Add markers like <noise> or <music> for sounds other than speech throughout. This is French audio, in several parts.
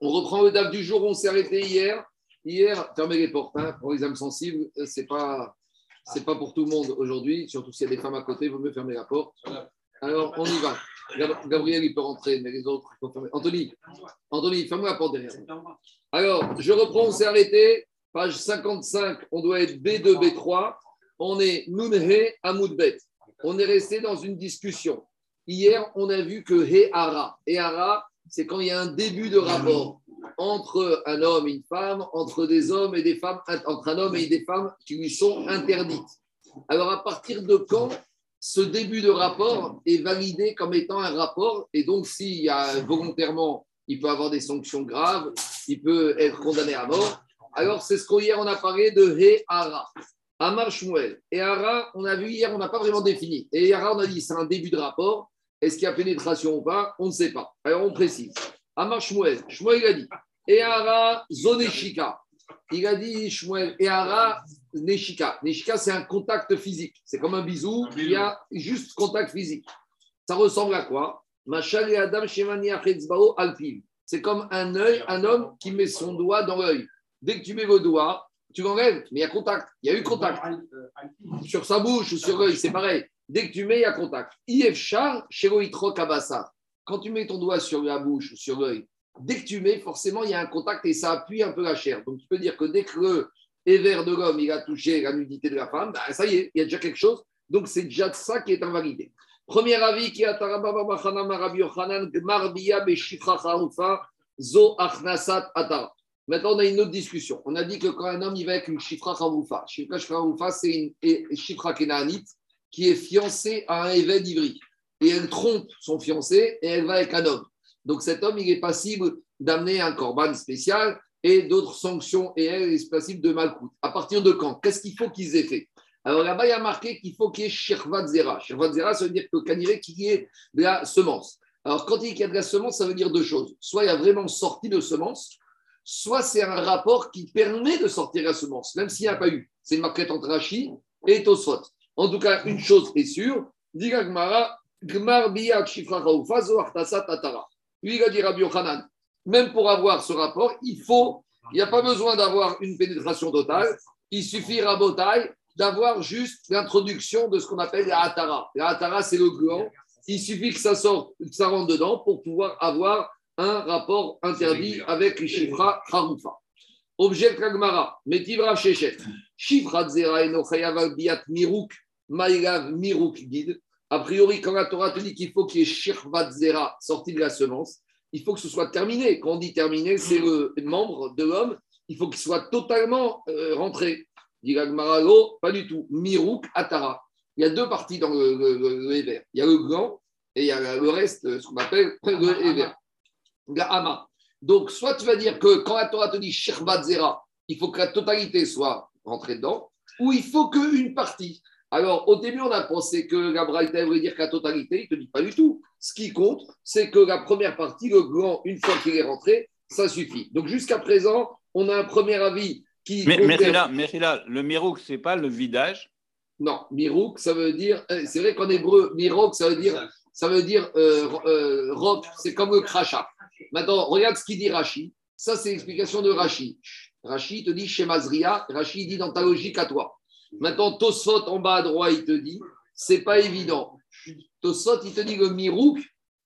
On reprend le DAF du jour, on s'est arrêté hier. Hier, fermez les portes hein, pour les âmes sensibles, ce n'est pas, pas pour tout le monde aujourd'hui, surtout s'il y a des femmes à côté, il vaut mieux fermer la porte. Alors, on y va. Gabriel, il peut rentrer, mais les autres, il. Anthony, Anthony, ferme la porte derrière. Alors, je reprends, on s'est arrêté. Page 55, on doit être B2, B3. On est Nunhe Amoudbet. On est resté dans une discussion. Hier, on a vu que He Hara. He Hara, c'est quand il y a un début de rapport entre un homme et une femme, entre des hommes et des femmes, entre un homme et des femmes qui lui sont interdites. Alors, à partir de quand ce début de rapport est validé comme étant un rapport? Et donc, s'il y a volontairement, il peut avoir des sanctions graves, il peut être condamné à mort. Alors, c'est ce qu'hier on a parlé de He Hara. Amar Shmuel. Et Hara, on a vu hier, on n'a pas vraiment défini. Et Hara, on a dit c'est un début de rapport. Est-ce qu'il y a pénétration ou pas? On ne sait pas. Alors, on précise. Amar Shmuel. Shmuel, il a dit Ehara Zoneshika. Il a dit Shmuel, Ehara Neshika. Neshika, c'est un contact physique. C'est comme un bisou, il y a juste contact physique. Ça ressemble à quoi? Adam C'est comme un œil, un homme qui met son doigt dans l'œil. Dès que tu mets le doigt, tu l'enlèves, mais il y a contact. Il y a eu contact. Sur sa bouche ou sur l'œil, c'est pareil. Dès que tu mets, il y a contact. Ifchar, Kabasa. Quand tu mets ton doigt sur la bouche ou sur l'œil, dès que tu mets, forcément, il y a un contact et ça appuie un peu la chair. Donc, tu peux dire que dès que le éver de l'homme, il a touché la nudité de la femme, bah, ça y est, il y a déjà quelque chose. Donc, c'est déjà ça qui est invalidé. Premier avis qui a zo Maintenant, on a une autre discussion. On a dit que quand un homme il va avec une chifra charoufa, chifra charoufa, c'est une chifra kénaanite qui est fiancée à un évêque d'Ivry. Et elle trompe son fiancé et elle va avec un homme. Donc cet homme, il est passible d'amener un corban spécial et d'autres sanctions, et elle est passible de malcoute. À partir de quand? Qu'est-ce qu'il faut qu'ils aient fait? Alors là-bas, il y a marqué qu'il faut qu'il y ait Shirvat Zera. Shirvat Zera, ça veut dire qu'il y ait de la semence. Alors quand il y a de la semence, ça veut dire deux choses. Soit il y a vraiment sorti de semence, soit c'est un rapport qui permet de sortir la semence, même s'il n'y a pas eu. C'est une marquette entre Rashi et Tosfot. En tout cas, une chose est sûre, dit Gmar Biak Shifra Tatara. Lui, il a dit Rabbi Yochanan, même pour avoir ce rapport, il faut, il n'y a pas besoin d'avoir une pénétration totale, il suffit, Rabotai, d'avoir juste l'introduction de ce qu'on appelle la Hatara. La Hatara, c'est le gland. Il suffit que ça sorte, que ça rentre dedans pour pouvoir avoir un rapport interdit avec les Shifra Harufa. Objet Kagmara, Metivra Shechet, Shifra Zera Enochayav Biat Miruk, Maïgav Miruk Guide. A priori, quand la Torah te dit qu'il faut qu'il y ait Shirvat Zera sorti de la semence, il faut que ce soit terminé. Quand on dit terminé, c'est le membre de l'homme, il faut qu'il soit totalement euh, rentré. Dit pas du tout. Mirouk, Atara. Il y a deux parties dans le, le, Il y a le gland et il y a le reste, ce qu'on appelle le Héver. Gahama. Donc, soit tu vas dire que quand la Torah te dit Shirvat Zera, il faut que la totalité soit rentrée dedans, ou il faut qu'une partie. Alors, au début, on a pensé que la Braïta voulait dire qu'à totalité, il ne te dit pas du tout. Ce qui compte, c'est que la première partie, le gland, une fois qu'il est rentré, ça suffit. Donc, jusqu'à présent, on a un premier avis qui. Mais, là, là, le mirouk, ce n'est pas le vidage? Non, mirouk, ça veut dire. Euh, c'est vrai qu'en hébreu, mirouk, ça veut dire. Ça veut dire euh, euh c'est comme le crachat. Maintenant, regarde ce qu'il dit Rashi. Ça, c'est l'explication de Rashi. Rashi te dit Shemazria. Rashi dit dans ta logique à toi. Maintenant, Tosfot en bas à droite, il te dit, c'est pas évident. Tosfot, il te dit le mirouk,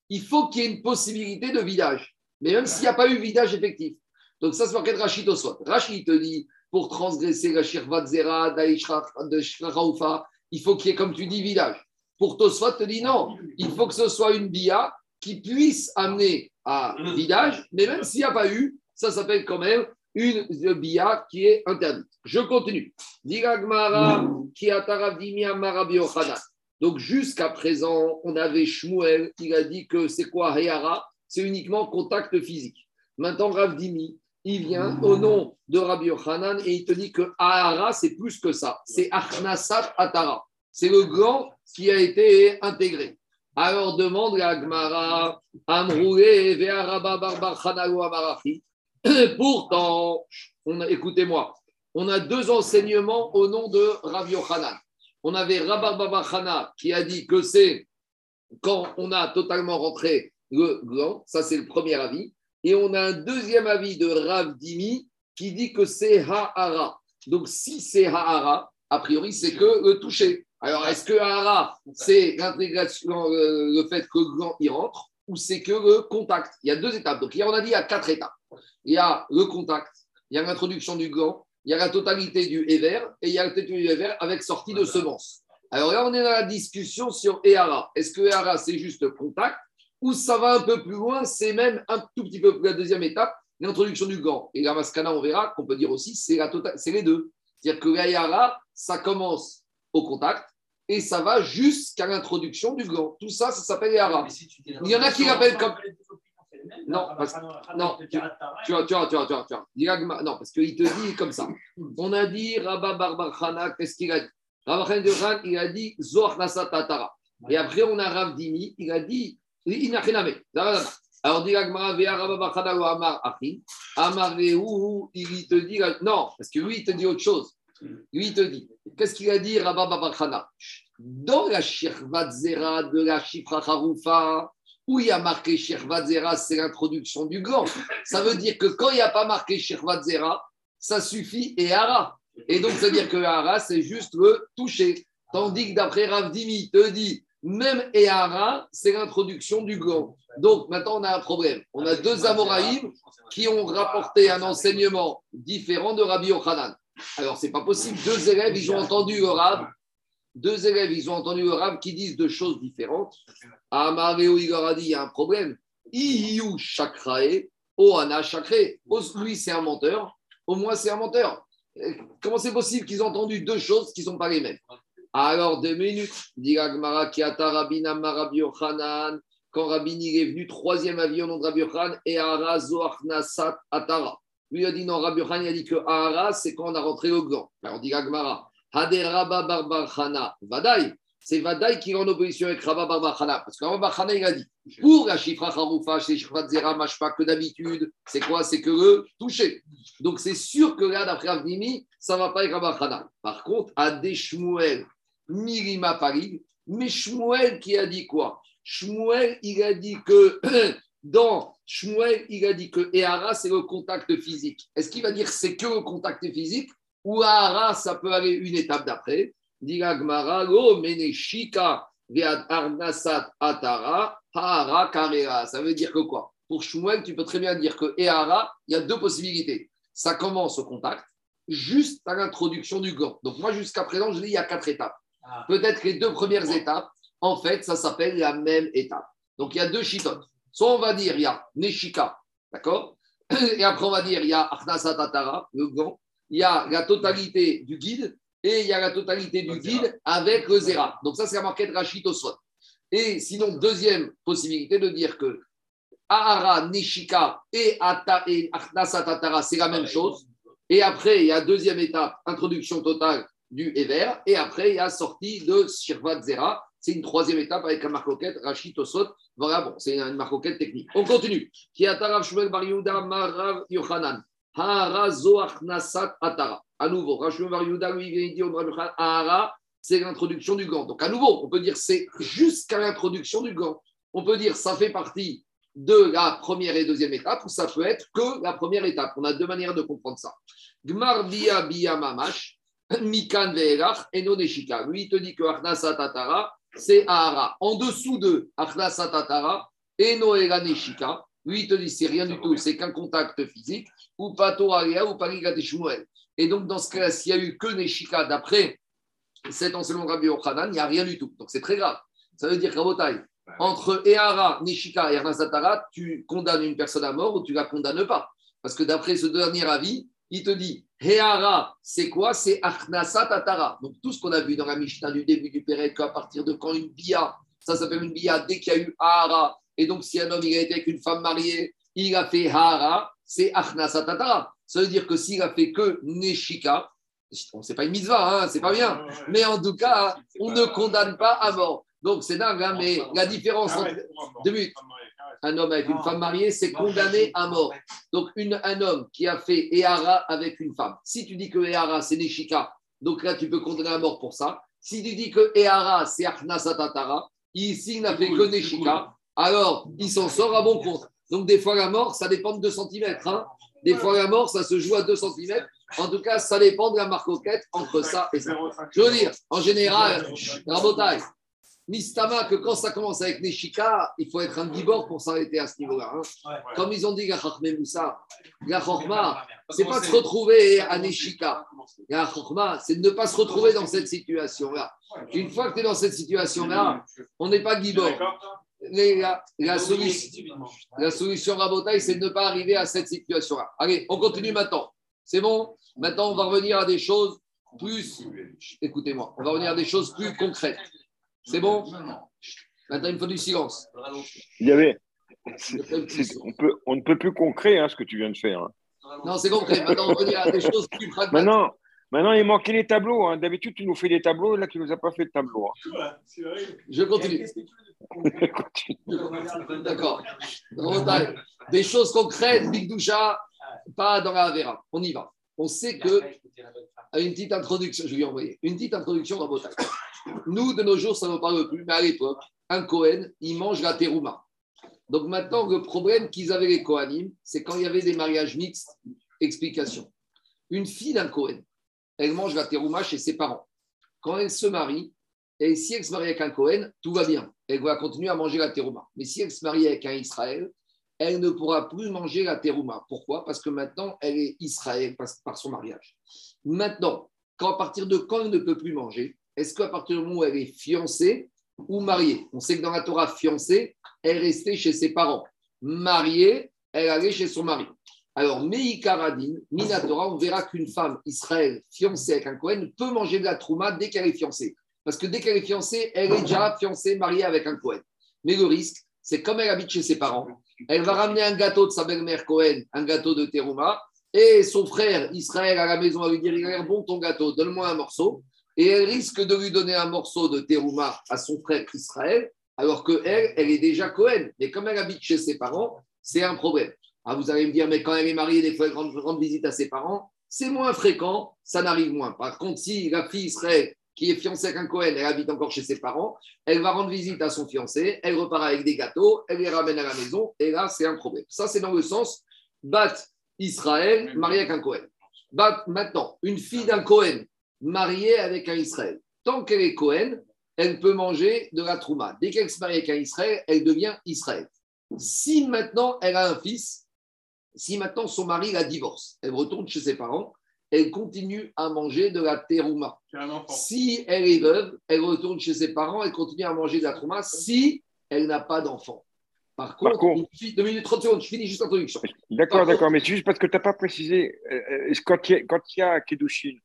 il faut qu'il y ait une possibilité de vidage. Mais même s'il n'y a pas eu vidage effectif. Donc ça, c'est marqué de Rachid Tosfot. Rachid, il te dit, pour transgresser la shirvat zera, de shraoufa, il faut qu'il y ait, comme tu dis, vidage. Pour Tosfot, te dit non, il faut que ce soit une bia qui puisse amener à vidage, mais même s'il n'y a pas eu, ça s'appelle quand même une bia qui est interdite. Je continue. Donc jusqu'à présent, on avait Shmuel qui a dit que c'est quoi Heyara? C'est uniquement contact physique. Maintenant, Rav Dimi, il vient au nom de Rabbi Yochanan et il te dit que Ahara, c'est plus que ça. C'est Achnasat Atara. C'est le gland qui a été intégré. Alors demande la Gmara, Amroué, Ve'araba Barbar Amarachi. <coughs> Pourtant, écoutez-moi, on a deux enseignements au nom de Rav Yochanan. On avait Rabba Babachana qui a dit que c'est quand on a totalement rentré le gland. Ça, c'est le premier avis. Et on a un deuxième avis de Rav Dimi qui dit que c'est Ha'ara. Donc, si c'est Ha'ara, a priori, c'est que le toucher. Alors, est-ce que Ha'ara, c'est l'intégration, euh, le fait que le gland y rentre, ou c'est que le contact? Il y a deux étapes. Donc, hier, on a dit il y a quatre étapes. Il y a le contact, il y a l'introduction du gland, il y a la totalité du éver, et il y a la totalité du éver avec sortie de semence. Alors là, on est dans la discussion sur Ehara. Est-ce que Ehara, c'est juste contact ou ça va un peu plus loin C'est même un tout petit peu plus la deuxième étape, l'introduction du gant. Et la mascana, on verra qu'on peut dire aussi, c'est, tota-, c'est les deux. C'est-à-dire que Ehara, ça commence au contact et ça va jusqu'à l'introduction du gant. Tout ça, ça s'appelle Ehara. Il y en a qui l'appellent comme. Non, parce, non, tu, tu vois, tu vois, tu vois, tu vois, tu vois. Non, parce qu'il te dit comme ça. <coughs> On a dit Rabba Barbar qu'est-ce qu'il a dit? Rav il a dit Zohar Tatara. Et après, on a Rav Dimi, il a dit alors, dit Amar Achi, il te dit, non, parce que lui, il te dit autre chose. Lui, il te dit, qu'est-ce qu'il a dit, Rabba Babakhana Dans la Shirvat Zera de la Shifra Haroufa, où il y a marqué Zera, c'est l'introduction du gland. Ça veut dire que quand il n'y a pas marqué Zera, ça suffit et Ara. Et donc, ça veut dire que Hara, c'est juste le toucher. Tandis que d'après Ravdimi, te dit, même Ehara, c'est l'introduction du gland. Donc, maintenant, on a un problème. On a deux Amoraïm qui ont rapporté un enseignement différent de Rabbi Yochanan. Alors, c'est pas possible. Deux élèves, ils ont entendu le Rav. Deux élèves, ils ont entendu le Rav qui disent deux choses différentes. Amareo, il leur a dit, il y a un problème. Iyu chakrae, Ohana chakre. Lui, c'est un menteur. Au moins, c'est un menteur. Comment c'est possible qu'ils ont entendu deux choses qui ne sont pas les mêmes? Alors, deux minutes, dit Kiata Rabina Marabi quand Rabin est venu, troisième avion nom de Rabbi et Ara Atara. Lui a dit non, Rabbi il a dit que Ara, c'est quand on a rentré au gland. Alors, dit Agmara, Haderaba Barbar Vadaï. C'est Vadaï qui est en opposition avec Rabba Barbachana. Parce que Rabba Barbachana, il a dit pour la Chifra Haroufa, chez Chifra Zera, pas que d'habitude, c'est quoi? C'est que le toucher. Donc c'est sûr que là, d'après Avnimi, ça ne va pas avec Rabba Barbachana. Par contre, des Shmuel, Mirima Paris, mais Shmuel qui a dit quoi? Shmuel, il a dit que <coughs> dans Shmuel, il a dit que Ehara, c'est le contact physique. Est-ce qu'il va dire c'est que le contact physique? Ou Ehara, ça peut aller une étape d'après Atara, Ça veut dire que quoi? Pour Shmuel, tu peux très bien dire que Ehara, il y a deux possibilités. Ça commence au contact, juste à l'introduction du gant. Donc moi, jusqu'à présent, je dis il y a quatre étapes. Ah. Peut-être les deux premières étapes, en fait, ça s'appelle la même étape. Donc il y a deux chitotes. Soit on va dire il y a Neshika, d'accord? Et après on va dire il y a Arnasat Atara, le gant. Il y a la totalité du guide et il y a la totalité du guide avec le Zera. Donc ça, c'est la marquette Rachid Oswat. Et sinon, deuxième possibilité de dire que Ahara, Nishika et, Ata, et Tatara, c'est la même chose. Et après, il y a deuxième étape, introduction totale du Ever. Et après, il y a sortie de Shirvat Zera. C'est une troisième étape avec la marcoquette Rachid Osot. Voilà, bon, c'est une marcoquette technique. On continue. Qui Shmuel Bar Marav Yochanan. Atara. À nouveau, Rachel Mariuda, lui, il dit au Ahara, c'est l'introduction du gant. Donc, à nouveau, on peut dire c'est jusqu'à l'introduction du gant. On peut dire ça fait partie de la première et deuxième étape, ou ça peut être que la première étape. On a deux manières de comprendre ça. Gmar Bia Bia Mamash, Mikan Ve'elach, et Noneshika. Lui, il te dit que Tatara, c'est Ahara. En dessous de Arnasa Tatara, Neshika. Lui, il te dit c'est rien du tout, c'est qu'un contact physique, ou Pato Aria, ou Pariga. Et donc, dans ce cas-là, s'il n'y a eu que Neshika d'après cet enseignement de Rabbi Yochanan, il n'y a rien du tout. Donc, c'est très grave. Ça veut dire qu'à entre Ehara, Neshika et Ernazatara, tu condamnes une personne à mort ou tu la condamnes pas. Parce que d'après ce dernier avis, il te dit Ehara, c'est quoi? C'est Achnasa Tatara. Donc tout ce qu'on a vu dans la Mishnah du début du Pérec, à partir de quand une bia, ça s'appelle une bia dès qu'il y a eu Ahara. Et donc si un homme il a été avec une femme mariée, il a fait Hara, c'est Achnasa Tatara. Ça veut dire que s'il a fait que Neshika, c'est pas une mitzvah, hein, c'est pas bien. Mais en tout cas, on ne condamne pas à mort. Donc c'est dingue, hein, mais la différence entre deux un homme avec une femme mariée, c'est condamné à mort. Donc une, un homme qui a fait Ehara avec une femme. Si tu dis que Ehara c'est Neshika, donc là tu peux condamner à mort pour ça. Si tu dis que Ehara c'est Tatara, ici il n'a fait que Neshika, alors il s'en sort à bon compte. Donc, des fois, la mort, ça dépend de 2 cm. Hein. Des fois, la mort, ça se joue à 2 cm. En tout cas, ça dépend de la marcoquette entre ça et ça. Je veux dire, en général, Mistama, que quand ça commence avec Neshika, il faut être un gibor pour s'arrêter à ce niveau-là. Hein. Comme ils ont dit, la Moussa, la Chorma, c'est pas de se retrouver à Neshika. La Chorma, c'est de ne pas se retrouver dans cette situation-là. Une fois que tu es dans cette situation-là, on n'est pas gibor. La, la, solution, la solution Rabotaï, c'est de ne pas arriver à cette situation-là. Allez, on continue maintenant. C'est bon? Maintenant, on va revenir à des choses plus. Écoutez-moi, on va revenir à des choses plus concrètes. C'est bon? Maintenant, il me faut du silence. Il y avait. on, peut, on ne peut plus concret hein, ce que tu viens de faire. Hein. Non, c'est concret. Maintenant, on va revenir à des choses plus pragmatiques. Maintenant, maintenant, il manquait les tableaux. Hein. D'habitude, tu nous fais des tableaux. Là, tu ne nous as pas fait de tableau. Je continue. <laughs> D'accord. Des choses concrètes, Big Doucha, pas dans la Vera. On y va. On sait que. Une petite introduction, je vais envoyer. Une petite introduction dans Bretagne. Nous, de nos jours, ça ne nous parle plus, mais à l'époque, un Cohen, il mange la terouma. Donc maintenant, le problème qu'ils avaient les Kohanim, c'est quand il y avait des mariages mixtes. Explication. Une fille d'un Cohen, elle mange la terouma chez ses parents. Quand elle se marie, et si elle se marie avec un Cohen, tout va bien. Elle va continuer à manger la terouma. Mais si elle se marie avec un Israël, elle ne pourra plus manger la terouma. Pourquoi? Parce que maintenant, elle est Israël par son mariage. Maintenant, quand, à partir de quand elle ne peut plus manger Est-ce qu'à partir du moment où elle est fiancée ou mariée? On sait que dans la Torah, fiancée, elle restait chez ses parents. Mariée, elle allait chez son mari. Alors, Meikaradin, Minatora, on verra qu'une femme Israël fiancée avec un Cohen peut manger de la trouma dès qu'elle est fiancée. Parce que dès qu'elle est fiancée, elle est déjà fiancée, mariée avec un Cohen. Mais le risque, c'est comme elle habite chez ses parents, elle va ramener un gâteau de sa belle-mère Cohen, un gâteau de terouma, et son frère Israël à la maison va lui dire bon ton gâteau, donne-moi un morceau. Et elle risque de lui donner un morceau de terouma à son frère Israël, alors qu'elle, elle est déjà Cohen. Mais comme elle habite chez ses parents, c'est un problème. Ah, vous allez me dire, mais quand elle est mariée, des fois, elle rend, visite à ses parents. C'est moins fréquent, ça n'arrive moins. Par contre, si la fille Israël qui est fiancée avec un Cohen, elle habite encore chez ses parents, elle va rendre visite à son fiancé, elle repart avec des gâteaux, elle les ramène à la maison, et là, c'est un problème. Ça, c'est dans le sens bat Israël marié avec un Cohen. Bat, maintenant, une fille d'un Cohen mariée avec un Israël. Tant qu'elle est Cohen, elle peut manger de la trouma. Dès qu'elle se marie avec un Israël, elle devient Israël. Si maintenant elle a un fils, si maintenant son mari la divorce, elle retourne chez ses parents, elle continue à manger de la terouma. Si elle est veuve, elle retourne chez ses parents, elle continue à manger de la terouma si elle n'a pas d'enfant. Par contre, Par fille, 2 minutes 30 secondes, je finis juste l'introduction. D'accord, d'accord, mais c'est juste parce que tu n'as pas précisé, euh, euh, quand il y a, Kedushin,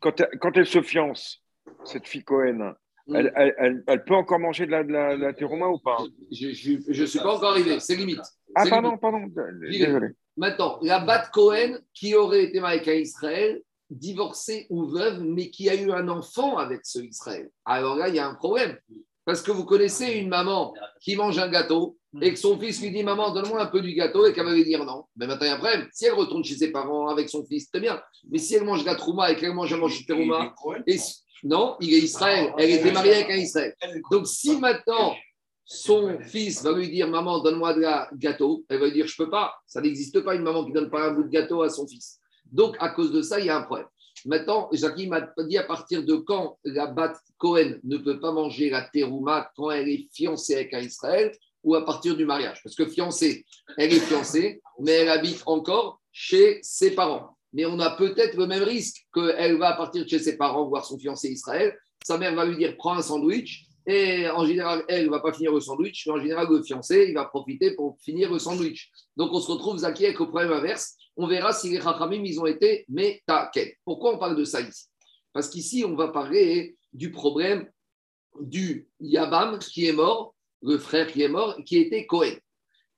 quand, quand elle se fiance, cette fille Cohen, mm. elle, elle, elle, peut encore manger de la, de la, de la terouma ou pas? Je ne suis pas encore arrivé, c'est limite. Ah, pardon, pardon, désolé. Maintenant, la Bat Cohen qui aurait été mariée avec Israël, divorcée ou veuve, mais qui a eu un enfant avec ce Israël. Alors là, il y a un problème. Parce que vous connaissez une maman qui mange un gâteau et que son fils lui dit Maman, donne-moi un peu du gâteau et qu'elle va lui dire non. Mais maintenant, il y a un problème. Si elle retourne chez ses parents avec son fils, c'est bien. Mais si elle mange trouma et qu'elle mange un manche terouma, et non, il est Israël. Elle était mariée avec un Israël. Donc si maintenant son fils va lui dire Maman, donne-moi de la gâteau, elle va lui dire Je peux pas. Ça n'existe pas une maman qui donne pas un bout de gâteau à son fils. Donc, à cause de ça, il y a un problème. Maintenant, Jackie m'a dit à partir de quand la Bat Cohen ne peut pas manger la terouma quand elle est fiancée avec un Israël ou à partir du mariage? Parce que fiancée, elle est fiancée, mais elle habite encore chez ses parents. Mais on a peut-être le même risque qu'elle va partir de chez ses parents voir son fiancé Israël. Sa mère va lui dire Prends un sandwich et en général, elle ne va pas finir le sandwich, mais en général, le fiancé, il va profiter pour finir le sandwich. Donc, on se retrouve, Zaki, avec le problème inverse. On verra si les Chachamim, ils ont été métaqués. Pourquoi on parle de ça ici? Parce qu'ici, on va parler du problème du Yabam qui est mort, le frère qui est mort, qui était Cohen.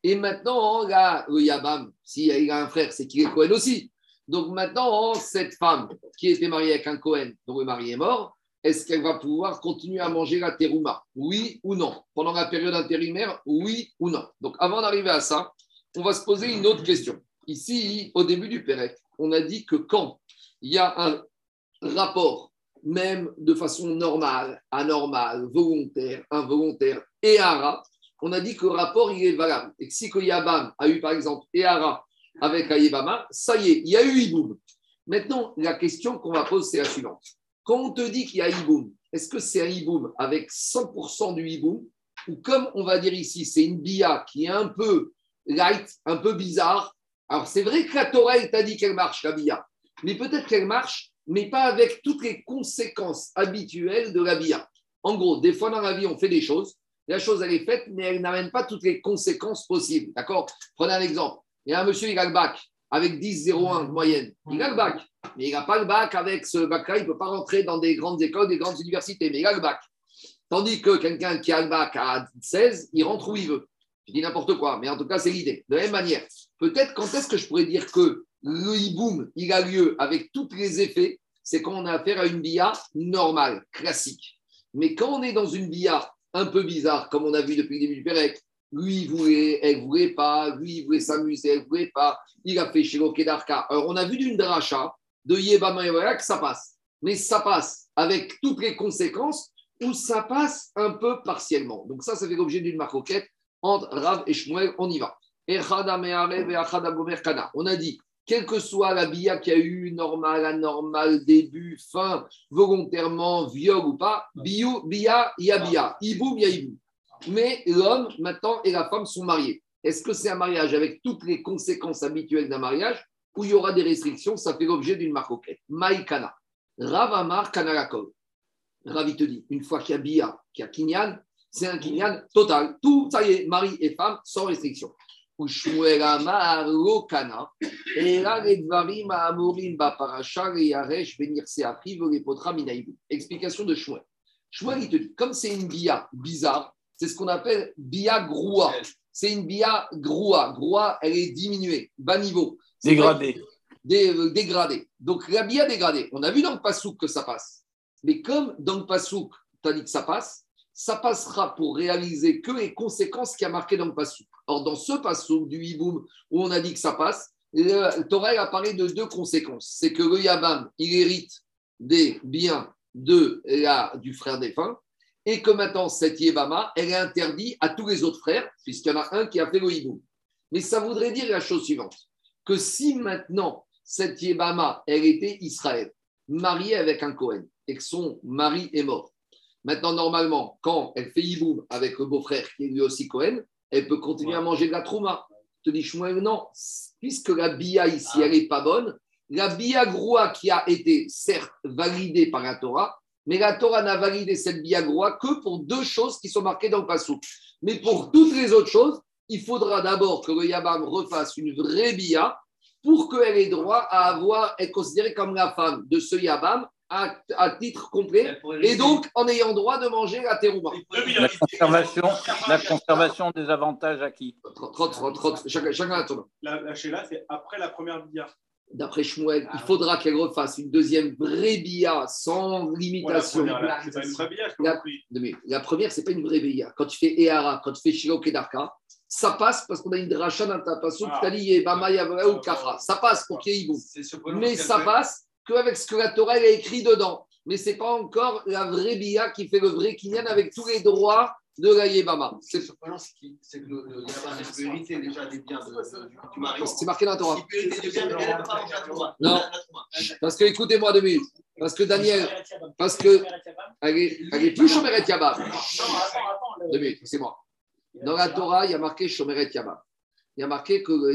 Et maintenant, là, le Yabam, s'il a un frère, c'est qu'il est Cohen aussi. Donc maintenant, cette femme qui était mariée avec un Cohen, dont le mari est mort, est-ce qu'elle va pouvoir continuer à manger la terouma? Oui ou non? Pendant la période intérimaire, oui ou non? Donc avant d'arriver à ça, on va se poser une autre question. Ici, au début du Pérec, on a dit que quand il y a un rapport, même de façon normale, anormale, volontaire, involontaire et ara, on a dit que le rapport, est valable. Et que si que Yabam a eu, par exemple, Ehara avec Ayebama, ça y est, il y a eu Iboum. Maintenant, la question qu'on va poser, c'est la suivante. Quand on te dit qu'il y a Iboum, est-ce que c'est un Iboum avec 100% du Iboum Ou comme on va dire ici, c'est une Bia qui est un peu light, un peu bizarre. Alors, c'est vrai que la Torah, t'a dit qu'elle marche, la Bia. Mais peut-être qu'elle marche, mais pas avec toutes les conséquences habituelles de la Bia. En gros, des fois dans la vie, on fait des choses, la chose, elle est faite, mais elle n'amène pas toutes les conséquences possibles. D'accord? Prenez un exemple. Il y a un monsieur, il a le avec 10,01 de moyenne. Il a le bac, mais il n'a pas le bac avec ce bac-là. Il ne peut pas rentrer dans des grandes écoles, des grandes universités, mais il a le bac. Tandis que quelqu'un qui a le bac à 16, il rentre où il veut. Je dis n'importe quoi, mais en tout cas, c'est l'idée. De la même manière, peut-être quand est-ce que je pourrais dire que le hiboum, il a lieu avec tous les effets, c'est quand on a affaire à une BIA normale, classique. Mais quand on est dans une BIA un peu bizarre, comme on a vu depuis le début du Pérec. Lui, il voulait, elle voulait pas. Lui, il voulait s'amuser, elle voulait pas. Il a fait chez Kedarka. Alors, on a vu d'une dracha de Yebama que ça passe. Mais ça passe avec toutes les conséquences ou ça passe un peu partiellement. Donc, ça, ça fait l'objet d'une maroquette entre Rav et Shmuel. On y va. On a dit quelle que soit la bia qu'il y a eu, normal, anormal, début, fin, volontairement, viol ou pas, bio, bia, il y a bia, iboum, il y a iboum. Mais l'homme, maintenant, et la femme sont mariés. Est-ce que c'est un mariage avec toutes les conséquences habituelles d'un mariage ou il y aura des restrictions Ça fait l'objet d'une marcoquette. Maïkana. Ravamar Kanalakol. Ravi te dit, une fois qu'il y a bia, qu'il y a kinyan, c'est un kinyan total. Tout, ça y est, mari et femme, sans restriction. Explication de Shmuel. Shmuel, il te dit, comme c'est une bia bizarre, c'est ce qu'on appelle bia groua. C'est une bia groua. Groua, elle est diminuée, bas niveau. Dégradée. Euh, dégradée. Donc la bia dégradée, on a vu dans le pasouk que ça passe. Mais comme dans le pasouk, tu as dit que ça passe, ça passera pour réaliser que les conséquences qu'il y a marquées dans le pasouk. Or, dans ce passage du Hiboum où on a dit que ça passe, le Torah a parlé de deux conséquences. C'est que le Yabam, il hérite des biens de la, du frère défunt et que maintenant, cette Yébama, elle est interdite à tous les autres frères, puisqu'il y en a un qui a fait le Hiboum. Mais ça voudrait dire la chose suivante que si maintenant, cette Yébama, elle était Israël, mariée avec un Cohen, et que son mari est mort, maintenant, normalement, quand elle fait Hiboum avec le beau-frère qui est lui aussi Cohen, elle peut continuer à manger de la trouma. Je te dis, Shmuel, non, puisque la bia ici, ah. elle n'est pas bonne, la bia groa qui a été certes validée par la Torah, mais la Torah n'a validé cette bia groa que pour deux choses qui sont marquées dans le passou. Mais pour toutes les autres choses, il faudra d'abord que le Yabam refasse une vraie bia pour qu'elle ait droit à avoir, être considérée comme la femme de ce Yabam à, titre complet et donc en ayant droit de manger la terouma. La conservation, la conservation des avantages acquis. chacun, La, la c'est après la première bia. D'après Shmuel, il faudra qu'elle refasse une deuxième vraie bia sans limitation. la, première, c'est pas une vraie bia, la, la première, c'est pas une vraie bia. Quand tu fais Ehara, quand tu fais Shiro Kedarka, ça passe parce qu'on a une dracha dans ta passo, ah. ou Kafra. Ça passe pour qu'il y ait Mais ça passe qu'avec ce que la Torah a écrit dedans. Mais ce n'est pas encore la vraie Bia qui fait le vrai Kinyan avec tous les droits de la Yébama. C'est surprenant, c'est que le, le peut hériter déjà des biens du mari. C'est marqué dans la Torah. Il peut hériter des biens, mais elle ne peut pas manger la Torah. Non, parce que écoutez-moi deux minutes. Parce que Daniel, parce que elle est, elle est plus Shomeret Yabam. Deux minutes, c'est moi. Dans la Torah, il y a marqué Shomeret Yabam. Il y a marqué que le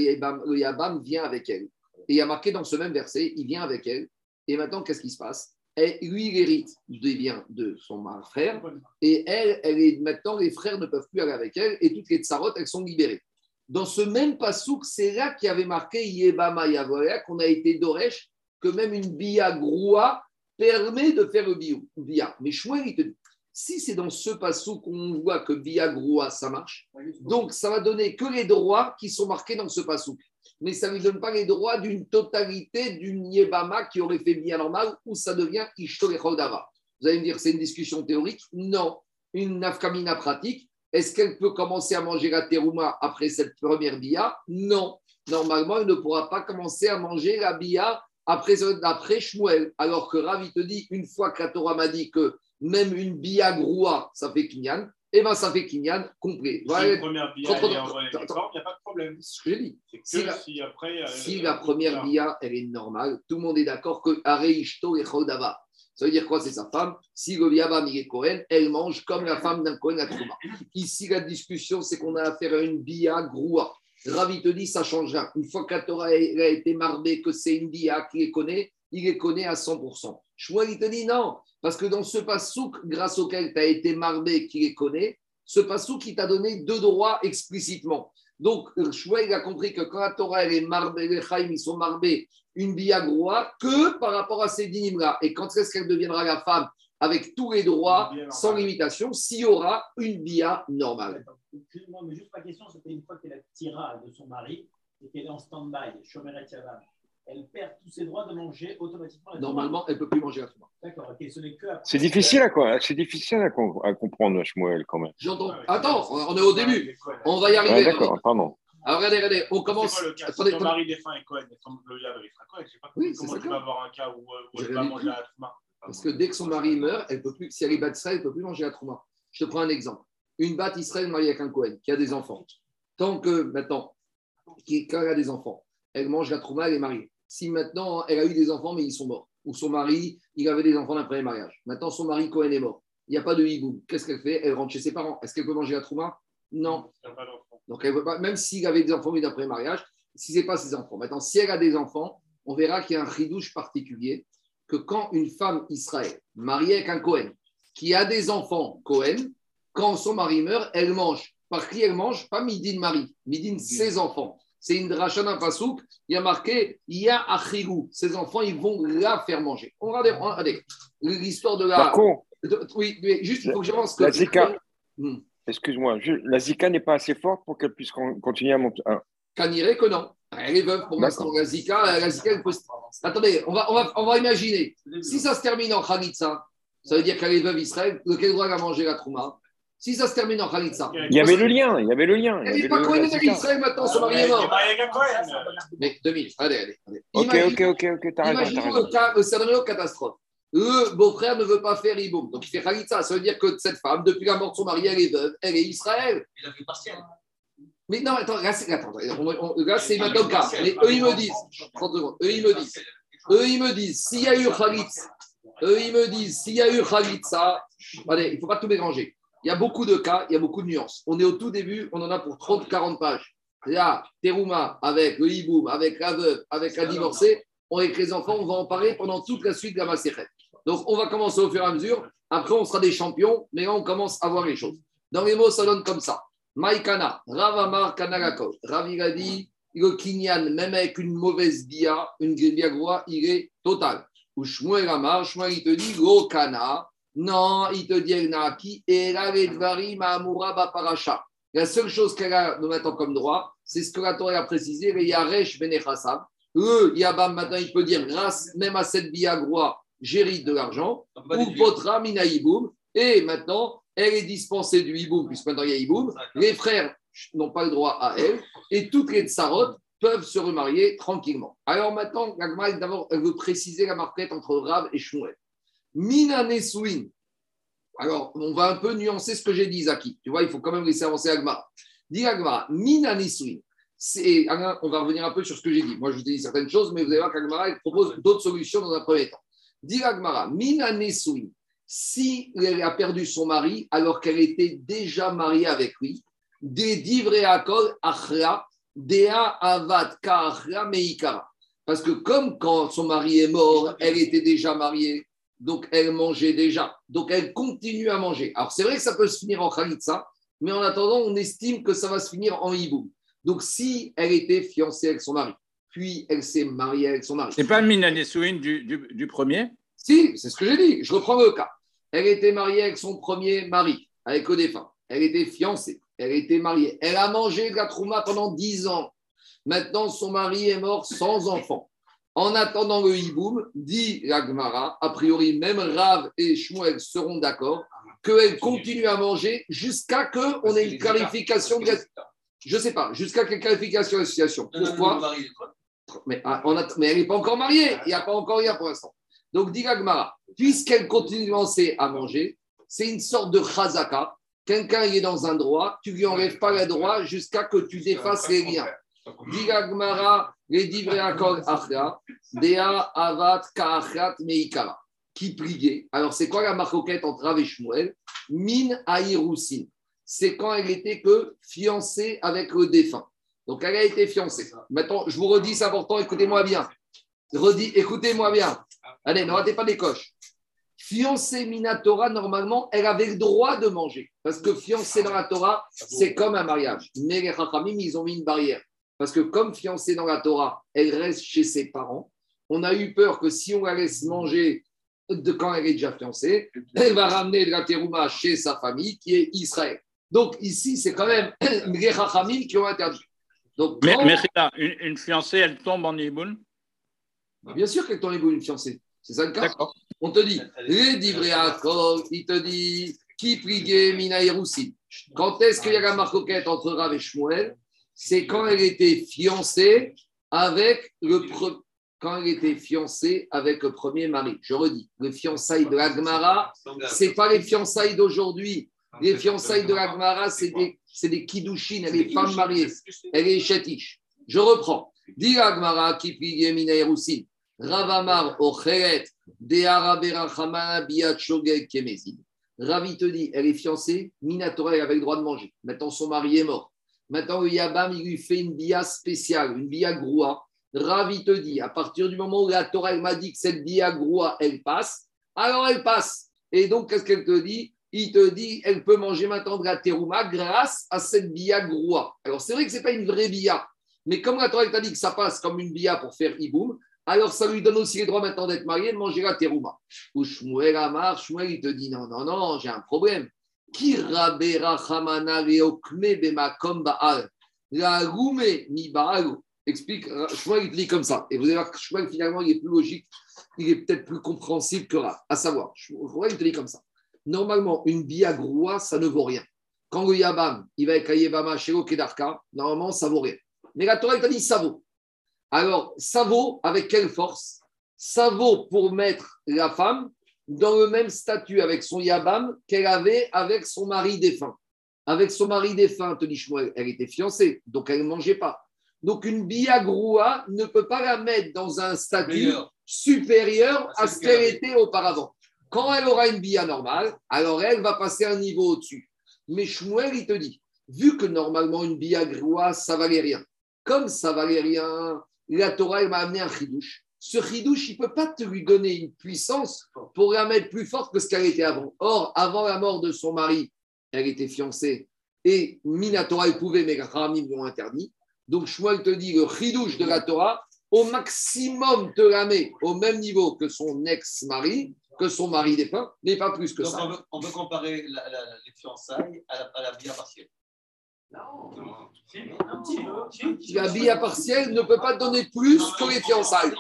Yabam vient avec elle. Et il y a marqué dans ce même verset, il vient avec elle et maintenant, qu'est-ce qui se passe? Et Lui, il hérite des biens de son frère. Et elle, elle est, maintenant, les frères ne peuvent plus aller avec elle. Et toutes les tsarotes, elles sont libérées. Dans ce même pasouk, c'est là qu'il y avait marqué Yebama Yavoya, qu'on a été d'Oresh, que même une bia groua permet de faire le bia. Mais Shmuel, il te dit, si c'est dans ce pasouk qu'on voit que bia groua, ça marche, donc ça va donner que les droits qui sont marqués dans ce pasouk mais ça ne lui donne pas les droits d'une totalité d'une Yebama qui aurait fait bien normal ou ça devient Ishtolechodava. Vous allez me dire, c'est une discussion théorique? Non. Une nafkamina pratique, est-ce qu'elle peut commencer à manger la terouma après cette première bia? Non. Normalement, elle ne pourra pas commencer à manger la bia après, après Shmuel. Alors que Ravi te dit, une fois que la Torah m'a dit que même une bia groua, ça fait kinyan, eh bien, ça fait Kinyan complet. Si Voilà la première bia est il n'y a pas de problème. ce que que Si la- si après. Si la première bia, elle est normale, tout le monde est d'accord que Are Ishto et Chodava. Ça veut dire quoi C'est sa femme? Si le il est Cohen, elle mange comme la femme d'un Cohen à Trouma. Ici, la discussion, c'est qu'on a affaire à une bia groua. Ravi te dit, ça change rien. Une fois que la Torah elle a été marbée, que c'est une bia qui les connaît, il les connaît à 100%. Shmuel, il te dit non, parce que dans ce pasouk, grâce auquel tu as été marbé, qui les connaît, ce pasouk, il t'a donné deux droits explicitement. Donc, Shmuel, a compris que quand la Torah, elle est marbée, les Chaim, ils sont marbés, une bia groua, que par rapport à ces dynimes-là. Et quand est-ce qu'elle deviendra la femme avec tous les droits, sans limitation, s'il y aura une bia normale Excuse-moi, mais juste ma question, c'était une fois qu'elle a tira de son mari et qu'elle est en stand-by, Shomer et Yavam, elle perd tous ses droits de manger automatiquement la Normalement, elle ne peut plus manger la Trouma. D'accord, ok, ce n'est que après. C'est difficile, à, quoi. C'est difficile à, com- à comprendre, Shmuel, quand même. J'entends. Ouais, Attends, c'est- on est au début. On va y Ah, arriver. D'accord, pardon. Alors, regardez, regardez, on C'est commence. quoi le cas? Si ton mari défunt est Cohen et ton le Yav est Cohen, je sais pas Oui, comment tu vas avoir un cas où, euh, où J'ai elle va manger dit. la Trouma. Parce que dès que son mari meurt, elle peut plus, si elle est bat Israël, elle ne peut plus manger la Trouma. Je te prends un exemple. Une batte Israël mariée avec un Cohen qui a des enfants. Tant que maintenant, qui, quand elle a des enfants, elle mange la Trouma, elle est mariée. Si maintenant elle a eu des enfants, mais ils sont morts, ou son mari, il avait des enfants d'un premier mariage. Maintenant, son mari Cohen est mort. Il n'y a pas de hiboum. Qu'est-ce qu'elle fait? Elle rentre chez ses parents. Est-ce qu'elle peut manger la Trouma Non. Donc, elle veut pas, même s'il avait des enfants mais d'un premier mariage, si ce n'est pas ses enfants. Maintenant, si elle a des enfants, on verra qu'il y a un ridouche particulier que quand une femme Israël mariée avec un Cohen qui a des enfants Cohen, quand son mari meurt, elle mange. Par qui elle mange? Pas Midin mari, Midin ses enfants. C'est une dracha d'un pasouk. Il y a marqué Il y a achigou. Ses enfants, ils vont la faire manger. On va regarder, regardez. l'histoire de la. Par contre, de- oui, mais juste, il faut que j'avance. que- La Zika. Hmm. excuse-moi, la Zika n'est pas assez forte pour qu'elle puisse con- continuer à monter. Ah, Caniré que non. Elle est veuve pour l'instant. La Zika, la Zika, elle peut... Attendez, on va, on, va, on va imaginer. Si ça se termine en Khalitsa, ça veut dire qu'elle est veuve Israël, de quel droit elle a mangé la Trouma? Si ça se termine en Khalitsa. Il y avait le lien, il y avait le lien. il y Elle avait n'est pas Cohen avec. Israël maintenant, son mari est mort. Mais deux minutes, allez, allez. allez. Ok, ok, ok, ok, t'as raison, Imaginons le, cas, le scénario catastrophe. Le beau-frère ne veut pas faire Iboum, donc il fait Khalitsa. Ça veut dire que cette femme, depuis la mort de son mari, elle est veuve, elle est Israël. Il a fait partiel. Mais non, attends, là, c'est, attends, là, c'est maintenant le cas. Mais eux, ils me disent, 30 secondes, eux, ils me disent, eux, ils me disent, s'il y a eu Khalitsa, eux, ils me disent, s'il y a eu Khalitsa, allez, il ne faut pas tout mélanger. Il y a beaucoup de cas, il y a beaucoup de nuances. On est au tout début, on en a pour 30-40 pages. Là, Terouma, avec le hiboum, avec la veuve, avec la divorcée, on avec les enfants, on va en parler pendant toute la suite de la Maserhet. Donc, on va commencer au fur et à mesure. Après, on sera des champions, mais là, on commence à voir les choses. Dans les mots, ça donne comme ça. Maïkana, Ravamar Kanagako. Rav, il a dit, le Kinyan, même avec une mauvaise bia, une bia il est total. Ou Shmuel Amar, Shmuel, il te dit, Go Kana. Non, il te dit, El Naki, et là, Baparacha. La seule chose qu'elle a maintenant comme droit, c'est ce que la Torah a précisé, le Yaresh Benechassam. Le Yabam, maintenant, il peut dire, grâce même à cette bia groa, j'hérite de l'argent ou potra minaïboum. Et maintenant, elle est dispensée du hiboum, puisque maintenant il y a hiboum. Les frères n'ont pas le droit à elle. Et toutes les tsarot peuvent se remarier tranquillement. Alors maintenant, d'abord, elle veut préciser la marquette entre Rav et Shmuel. Mina. Alors, on va un peu nuancer ce que j'ai dit, Zaki. Tu vois, il faut quand même laisser avancer Agmara. Dis Agmara, Mina on va revenir un peu sur ce que j'ai dit. Moi, je vous ai dit certaines choses, mais vous allez voir qu'Agmara propose d'autres solutions dans un premier temps. Dis Agmara, Mina si elle a perdu son mari alors qu'elle était déjà mariée avec lui, des divreakol achra, dea avat ka meikara. Parce que comme quand son mari est mort, elle était déjà mariée, donc elle mangeait déjà. Donc elle continue à manger. Alors c'est vrai que ça peut se finir en khalitsa, mais en attendant, on estime que ça va se finir en hiboum. Donc si elle était fiancée avec son mari, puis elle s'est mariée avec son mari. C'est pas Minanesouin du, du, du premier? Si, c'est ce que j'ai dit. Je reprends le cas. Elle était mariée avec son premier mari, avec le défunt. Elle était fiancée. Elle était mariée. Elle a mangé de la trouma pendant 10 ans. Maintenant, son mari est mort sans enfant. En attendant le hiboum, dit l'Agmara, a priori, même Rav et Shmuel seront d'accord qu'elle continue à manger jusqu'à ce qu'on ait une qualification de la... Je ne sais pas, jusqu'à quelle qualification de la situation. Pourquoi mais, ah, mais elle n'est pas encore mariée. Il n'y a pas encore rien pour l'instant. Donc, dit Gagmara, puisqu'elle continue à manger, c'est une sorte de chazaka Quelqu'un est dans un droit, tu lui enlèves pas le droit jusqu'à que tu défasses les liens. Diga Gmara, les dea avat ka'achrat meikara. Qui pliait? Alors, c'est quoi la marcoquette entre Rav et Shmuel? Min. C'est quand elle était que fiancée avec le défunt. Donc, elle a été fiancée. Maintenant, je vous redis, c'est important, écoutez-moi bien. Redis, écoutez-moi bien. Allez, ne ratez pas des coches. Fiancée Minatora, normalement, elle avait le droit de manger. Parce que fiancée dans la Torah, c'est comme un mariage. Mais les Chachamim, ils ont mis une barrière. Parce que comme fiancée dans la Torah, elle reste chez ses parents. On a eu peur que si on la laisse manger de quand elle est déjà fiancée, elle va ramener de la terouma chez sa famille qui est Israël. Donc ici, c'est quand même <coughs> les qui ont interdit. Donc, Mais, quand- mais c'est là, une, une fiancée, elle tombe en Iboun? Bien sûr qu'elle t'en est une fiancée. C'est ça le cas. On te dit, les il te dit, qui pligue mina. Quand est-ce qu'il y a la marcoquette entre Rav et Shmuel? C'est quand elle était fiancée avec le pre- quand elle était fiancée avec le premier mari. Je redis, le fiançailles de la Gemara, c'est pas les fiançailles d'aujourd'hui. Les fiançailles de la Gemara, c'est des, c'est des kiddushin, elle est femme mariée, elle est chetiche. Je reprends. Dis la Gemara, qui Yeroussim. Ravamar Ocheret, Deharabera Biat Shogeg Kemezid. Ravi te dit, elle est fiancée, Minatora, elle avait le droit de manger. Maintenant, son mari est mort. Maintenant, le Yabam, il lui fait une bia spéciale, une bia groua. Ravi te dit, à partir du moment où la Torah elle m'a dit que cette bia groua, elle passe, alors elle passe. Et donc, qu'est-ce qu'elle te dit? Il te dit, elle peut manger maintenant de la terouma grâce à cette bia groua. Alors, c'est vrai que ce n'est pas une vraie bia, mais comme la Torah t'a dit que ça passe comme une bia pour faire iboum, alors ça lui donne aussi les droits maintenant d'être marié, de manger la terouma. Ou Shmuel Amar, Shmuel, il te dit non, non, non, j'ai un problème. La mi. Explique, Shmuel, il dit comme ça. Et vous allez voir que Shmuel, finalement, il est plus logique, il est peut-être plus compréhensible que Rav. À savoir, Shmuel, il dit comme ça. Normalement, une bia groua, ça ne vaut rien. Quand le Yabam, il va avec Yabama chez Kedarka, normalement, ça vaut rien. Mais la Torah, t'a dit ça vaut. Alors, ça vaut avec quelle force? Ça vaut pour mettre la femme dans le même statut avec son Yabam qu'elle avait avec son mari défunt. Avec son mari défunt, te Shmuel, elle était fiancée, donc elle ne mangeait pas. Donc une biagroua ne peut pas la mettre dans un statut Meilleur. supérieur Ah, à ce qu'elle était auparavant. Quand elle aura une bia normale, alors elle va passer un niveau au-dessus. Mais Shmuel, il te dit, vu que normalement une biagroua, ça valait rien. Comme ça valait rien, la Torah, elle m'a amené un chidouche. Ce chidouche, il ne peut pas te lui donner une puissance pour la mettre plus forte que ce qu'elle était avant. Or, avant la mort de son mari, elle était fiancée et Minatora, elle pouvait, mais les Khamim lui ont interdit. Donc, Shmuel te dit le chidouche de la Torah, au maximum te la met au même niveau que son ex-mari, que son mari défunt, mais pas plus que Donc ça. on veut, on veut comparer la- la- les fiançailles à la, à la bière partielle. La billa partielle ne peut pas donner plus que les fiançailles.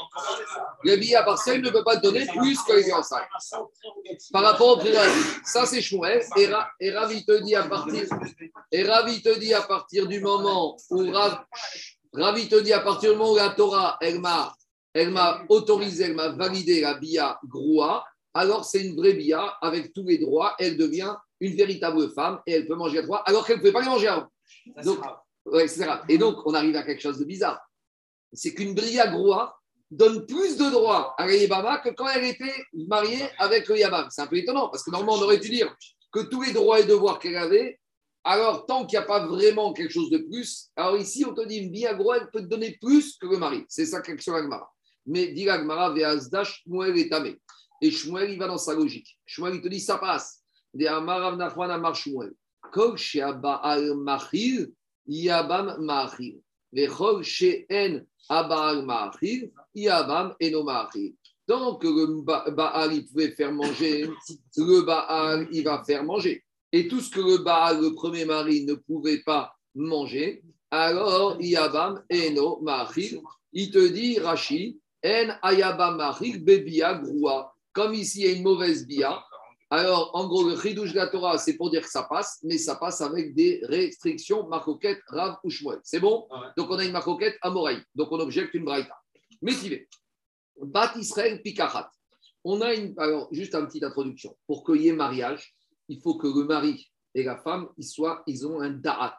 La billa partielle ne peut pas donner plus que les fiançailles. Par rapport au préalable, ça c'est Shmuel. Et, Ra- Ravi te dit à partir, et dit à partir du moment où Rav- Ravi te à partir du moment où la Torah, elle m'a, elle m'a autorisé, elle m'a validé la bia groua, alors c'est une vraie bia avec tous les droits. Elle devient une véritable femme et elle peut manger à droit alors qu'elle ne pouvait pas les manger avant. Donc, ouais, etc. Et donc, on arrive à quelque chose de bizarre. C'est qu'une Bria Groa donne plus de droits à la que quand elle était mariée avec le Yabam. C'est un peu étonnant parce que normalement, on aurait dû dire que tous les droits et devoirs qu'elle avait, alors tant qu'il n'y a pas vraiment quelque chose de plus, alors ici, on te dit une Bria Groa, elle peut te donner plus que le mari. C'est ça quelque chose Agmara. Mais dit Agmara, Veazda, Shmuel est tamé. Et Shmuel, il va dans sa logique. Shmuel, il te dit ça passe. Des Amarav Nachman Amar Shmuel. Kol she'aba'al machil, yabam machil. Vechol she'en aba'al machil, yabam eno machil. Tant que le ba- Baal, il pouvait faire manger, <coughs> le Baal, il va faire manger. Et tout ce que le Baal, le premier mari, ne pouvait pas manger, alors Yabam eno machil. Il te dit, Rashi, en ayabam machil, bebia groua. Comme ici, il y a une mauvaise bia, alors, en gros, le chidouche de la Torah, c'est pour dire que ça passe, mais ça passe avec des restrictions, marcoquette, Rav ou Shmuel. C'est bon Ah ouais. Donc, on a une marcoquette à Moraï. Donc, on objecte une braïta. Métivé. Bat Israël Pikachat. On a une. Alors, juste une petite introduction. Pour qu'il y ait mariage, il faut que le mari et la femme, ils, soient, ils ont un da'at.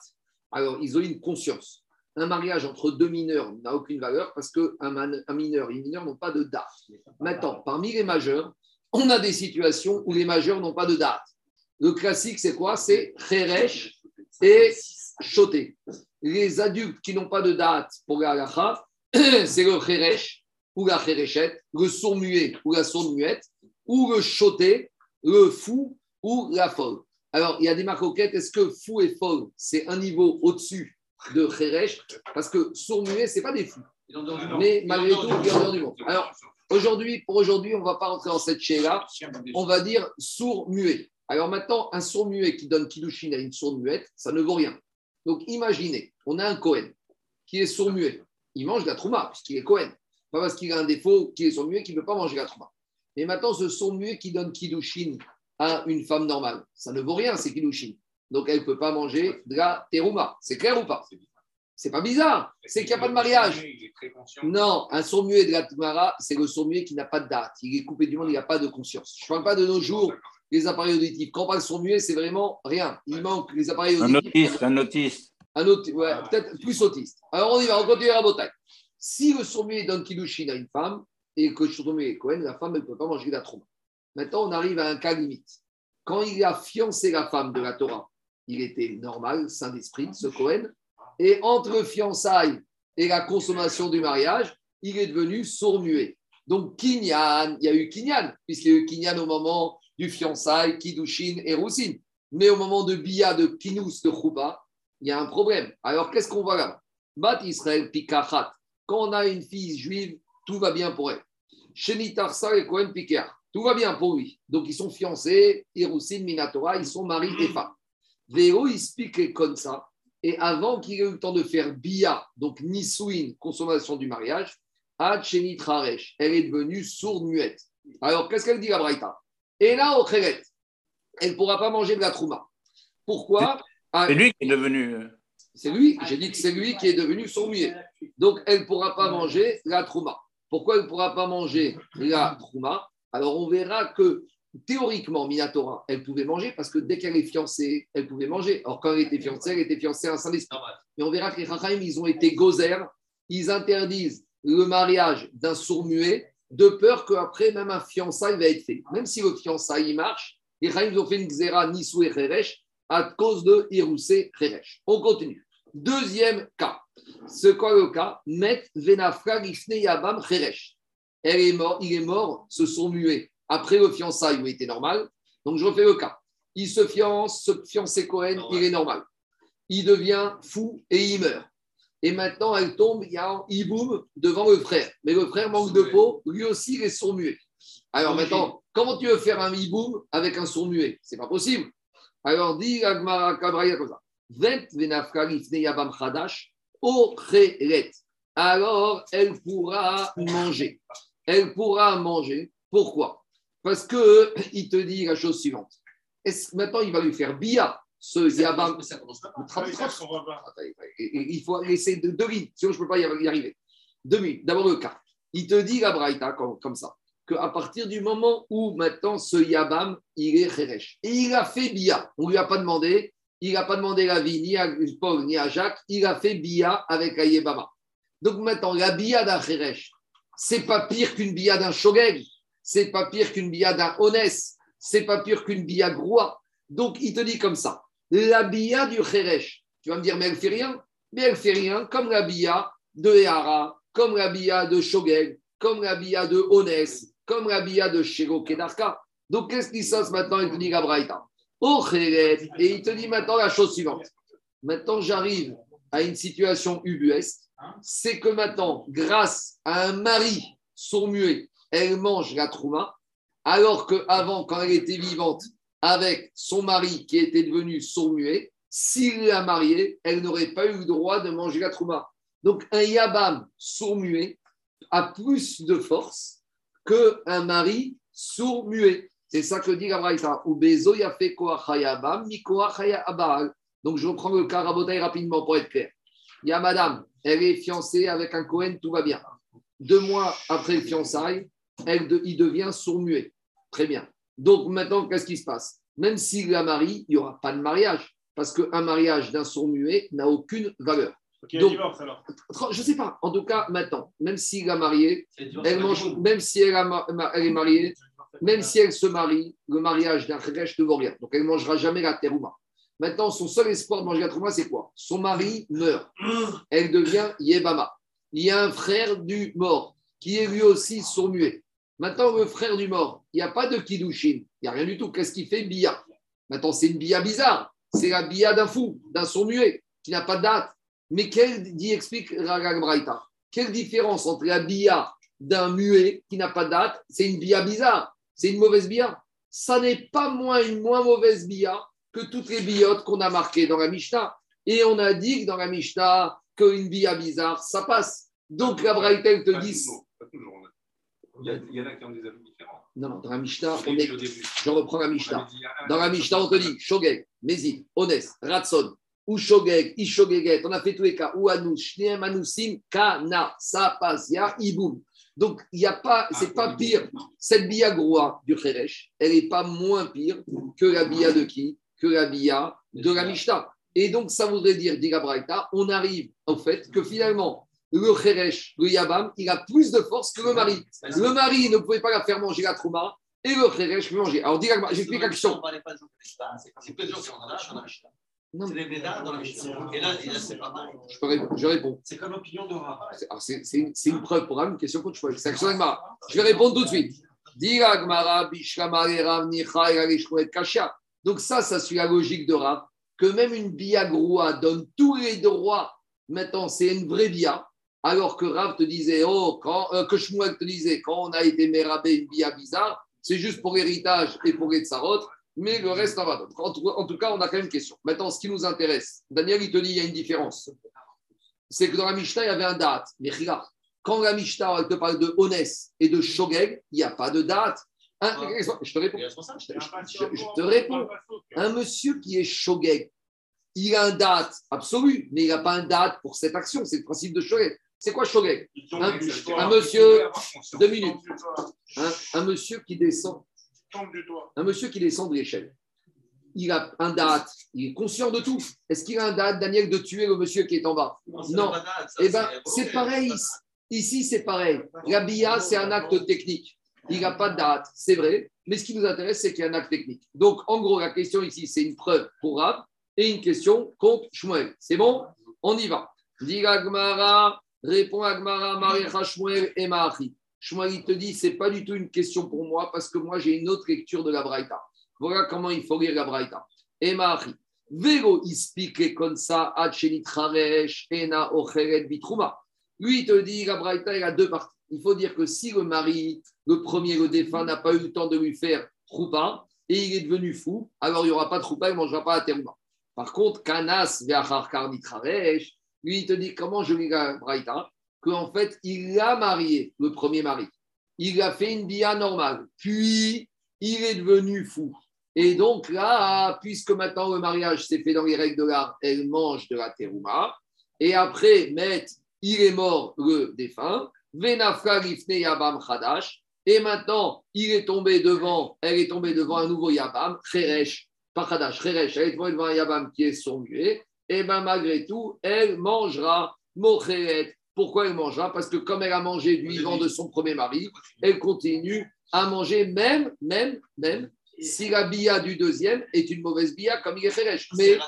Alors, ils ont une conscience. Un mariage entre deux mineurs n'a aucune valeur parce qu'un un mineur et une mineure n'ont pas de da'at. Maintenant, parmi les majeurs, on a des situations où les majeurs n'ont pas de da'at. Le classique, c'est quoi? C'est Kheresh et Choté. Les adultes qui n'ont pas de date pour la halakha, <clears throat> c'est le Kheresh ou la Khereshet, le sourd muet ou la sourde muette, ou le Choté, le fou ou la folle. Alors, il y a des marcoquettes. Est-ce que fou et folle, c'est un niveau au-dessus de Kheresh? Parce que sourd muet, ce n'est pas des fous. Mais malgré tout, il y en a du monde. Alors, aujourd'hui, pour aujourd'hui, on ne va pas rentrer dans cette chaîne-là. On va dire sourd muet. Alors maintenant, un sourd muet qui donne Kiddushin à une sourde muette, ça ne vaut rien. Donc imaginez, on a un Cohen qui est sourd muet. Il mange de la trouma, puisqu'il est Cohen. Pas parce qu'il a un défaut qui est sourd muet qu'il ne peut pas manger la trouma. Et maintenant, ce sourd muet qui donne Kiddushin à une femme normale, ça ne vaut rien, c'est Kiddushin. Donc elle ne peut pas manger de la terouma. C'est clair ou pas? C'est pas bizarre. C'est qu'il n'y a pas de mariage. Non, un sourd muet de la Tumara, c'est le sourd muet qui n'a pas de date. Il est coupé du monde, il n'a pas de conscience. Je ne parle pas de nos jours les appareils auditifs. Quand on parle son muet, c'est vraiment rien. Il manque les appareils Un auditifs. autiste, un autiste. Un autre, ouais, peut-être plus autiste. Alors on y va, on continue à bataille. Si le sourd-muet donne Kiddushin à une femme et que le sourd-muet est Cohen, la femme ne peut pas manger de la trauma. Maintenant, on arrive à un cas limite. Quand il a fiancé la femme de la Torah, il était normal, saint d'esprit, ce Cohen. Et entre fiançailles et la consommation du mariage, il est devenu sourd-muet. Donc, Kinyan, il y a eu Kinyan, puisqu'il y a eu Kinyan au moment du fiançailles, Kiddushin et Roussine. Mais au moment de Bia, de Kinous, de Chouba, il y a un problème. Alors, qu'est-ce qu'on voit là? Bat Israël Pikachat. Quand on a une fille juive, tout va bien pour elle. Shenitarsa et Cohen Pikar. Tout va bien pour lui. Donc, ils sont fiancés, Roussine, Minatora, ils sont mari et femme. Véo, il explique comme ça. Et avant qu'il ait eu le temps de faire Bia, donc Nisouin, consommation du mariage, Haresh, elle est devenue sourde muette. Alors, qu'est-ce qu'elle dit la Braïta? Et là, au Khéret, elle ne pourra pas manger de la trouma. Pourquoi? Ah, C'est lui qui est devenu. euh, C'est lui, j'ai dit que c'est lui qui est devenu sourd muet. Donc, elle ne pourra pas manger la trouma. Pourquoi elle ne pourra pas manger la trouma? Alors, on verra que théoriquement, Minatora, elle pouvait manger parce que dès qu'elle est fiancée, elle pouvait manger. Alors, quand elle était fiancée, elle était fiancée à un Saint-Esprit. Mais on verra que les Rachaim, ils ont été gozer, ils interdisent le mariage d'un sourd muet de peur qu'après, même un fiançailles va être fait. Même si le fiançailles il marche, les Rachaim ont fait une xéra Nisou et à cause de Hiroussé Cheresh. On continue. Deuxième cas. C'est quoi le cas? Met Venafra Yabam. Elle est mort, il est mort, ce sourd muet. Après le fiançailles où il était normal. Donc je refais le cas. Il se fiance, ce fiancé Cohen, il est normal. Il devient fou et il meurt. Et maintenant, elle tombe, il y a un hiboum devant le frère. Mais le frère manque de peau, lui aussi, il est sourd muet. Alors maintenant, comment tu veux faire un hiboum avec un sourd muet C'est pas possible. Alors dit Agmara Kabraya comme ça. Alors, elle pourra manger. Elle pourra manger. Pourquoi? Parce que <clears throat> il te dit la chose suivante. Est-ce, maintenant, il va lui faire bia, ce yabam. Il faut laisser deux, deux lignes, sinon je ne peux pas y arriver. Deux. D'abord le cas. Il te dit la Braïta comme, comme ça, qu'à partir du moment où maintenant ce Yabam, il est Cheresh. Et il a fait Bia. On ne lui a pas demandé, il n'a pas demandé la vie ni à Paul ni à Jacques, il a fait Bia avec Ayebama. Donc maintenant, la Bia d'un Cheresh, c'est pas pire qu'une Bia d'un Shogeg, c'est pas pire qu'une Bia d'un Honès, c'est pas pire qu'une Bia Groua. Donc il te dit comme ça, la Bia du Cheresh, tu vas me dire, mais elle fait rien. Mais elle fait rien comme la Bia de Ehara, comme la Bia de Shogeg, comme la Bia de Honès, comme la Bia de Shego Kedarka. Donc qu'est-ce qui se passe maintenant Il te. Et il te dit maintenant la chose suivante. Maintenant, j'arrive à une situation ubuesque. C'est que maintenant, grâce à un mari sourd-muet, elle mange la trouma, alors qu'avant, quand elle était vivante, avec son mari qui était devenu sourd-muet, s'il l'a mariée, elle n'aurait pas eu le droit de manger la trouma. Donc, un yabam sourd-muet a plus de force qu'un mari sourd-muet. C'est ça que dit la Braïta. Ou bezo. Donc, je reprends le cas rabotaille rapidement pour être clair. Il y a madame, elle est fiancée avec un Cohen, tout va bien. Deux mois après le fiançailles, elle de- il devient sourd-muet. Très bien. Donc, maintenant, qu'est-ce qui se passe? Même s'il la marie, il n'y aura pas de mariage. Parce qu'un mariage d'un sourd muet n'a aucune valeur. Ok, il Donc- divorce alors. Je ne sais pas. En tout cas, maintenant, même s'il l'a marié, elle mange, même si elle, a est mariée, même si elle se marie, le mariage d'un Kheresh ne vaut rien. Donc elle ne mangera jamais la terouma. Maintenant, son seul espoir de manger la terouma, c'est quoi? Son mari meurt. Elle devient Yebama. Il y a un frère du mort qui est lui aussi sourd-muet. Maintenant, le frère du mort, il n'y a pas de Kiddushin. Il n'y a rien du tout. Qu'est-ce qu'il fait Bia? Maintenant, c'est une Bia bizarre. C'est la Bia d'un fou, d'un sourd-muet, qui n'a pas de date. Mais quelle, dit, explique Braïta, quelle différence entre la Bia d'un muet qui n'a pas de date C'est une Bia bizarre. C'est une mauvaise Bia? Ça n'est pas moins une moins mauvaise Bia que toutes les biotes qu'on a marquées dans la Mishnah. Et on a dit que dans la Mishnah, qu'une Bia bizarre, ça passe. Donc la Braïta, elle te dit. pas. Il y, a- il y en a qui ont des avis différents. Non, non, dans la Mishnah, on est. Je reprends la Mishnah. avait dit, il y a un- Dans la Mishnah, on te dit Shogeg, Mézid, Ones, Ratson, ou Shogeg, Ishogeget, on a fait tous les cas, ou Anous, Shneem, Anousim, Kana, ya, Iboum. Donc, il n'y a pas, c'est pas pire. Cette bia groa du Kheresh, elle n'est pas moins pire que la bia de qui? Que la bia de la Mishnah. Et donc, ça voudrait dire, dit la Braïta, on arrive au fait que finalement, le Kheresh, le Yabam, il a plus de force que le mari. Le mari ne pouvait pas la faire manger la Trouma, et le Kheresh peut manger. Alors, j'explique la question. Non, C'est les Bédas dans la Mishnah. Et là, c'est pas mal. Je, peux répondre- je réponds. C'est comme l'opinion de Rav. C'est- alors, C'est c'est une, preuve pour une question que tu poses. C'est. Je vais répondre tout de suite. Donc, ça, ça suit la logique de Rav, que même une bia groa donne tous les droits. Maintenant, c'est une vraie bia. Alors que Rav te disait, oh, quand, euh, que Shmuel te disait, quand on a été mérabé une bia bizarre, c'est juste pour l'héritage et pour les tsarot, mais le reste, va. En tout, en tout cas, on a quand même une question. Maintenant, ce qui nous intéresse, Daniel, il te dit, il y a une différence. C'est que dans la Mishnah, il y avait un date. Mais regarde, quand la Mishnah elle te parle de Honès et de Shogeg, il n'y a pas de date. Un- Ah. je te réponds. Je- je te réponds. Un monsieur qui est Shogeg, il a un date absolu, mais il n'a pas un date pour cette action. C'est le principe de Shogeg. C'est quoi Shogeg Un- un monsieur- deux minutes. un, un monsieur qui descend, un monsieur qui descend de l'échelle. Il a un date, il est conscient de tout. Est-ce qu'il a un date, Daniel, de tuer le monsieur qui est en bas Non. Eh bien, c'est pareil. Ici, c'est pareil. La BIA, c'est un acte technique. Il n'a pas de date, c'est vrai. Mais ce qui nous intéresse, c'est qu'il y a un acte technique. Donc, en gros, la question ici, c'est une preuve pour Rab et une question contre Shmuel. C'est bon? On y va. Dit Agmara, répond Agmara, Marecha Shmuel et Maachi. Shmuel, il te dit, c'est pas du tout une question pour moi parce que moi, j'ai une autre lecture de la Braïta. Voilà comment il faut lire la Braïta. Et Maachi. Vero ispike achenit charesh ena ocheret bitruma. Lui, te dit, la Braïta, il a deux parties. Il faut dire que si le mari, le premier, le défunt, n'a pas eu le temps de lui faire troupa et il est devenu fou, alors il n'y aura pas de troupa, il ne mangera pas à terouma. Par contre, kanas ve'achar karnit charesh, lui, il te dit comment je lis la Braïta Qu'en fait, il a marié, le premier mari. Il a fait une bia normale. Puis, il est devenu fou. Et donc là, puisque maintenant le mariage s'est fait dans les règles de l'art, elle mange de la terouma. Et après, il est mort, le défunt. Venafka lifne yabam chadash. Et maintenant, il est tombé devant, elle est tombée devant un nouveau yabam, cheresh, pas chadash, cheresh, elle est tombée devant un yabam qui est sourd-muet. Et bien malgré tout, elle mangera mocheret. Pourquoi elle mangera? Parce que comme elle a mangé du vivant de son premier mari, elle continue à manger même, même, même, si la bia du deuxième est une mauvaise bia comme il est cheresh. Mais,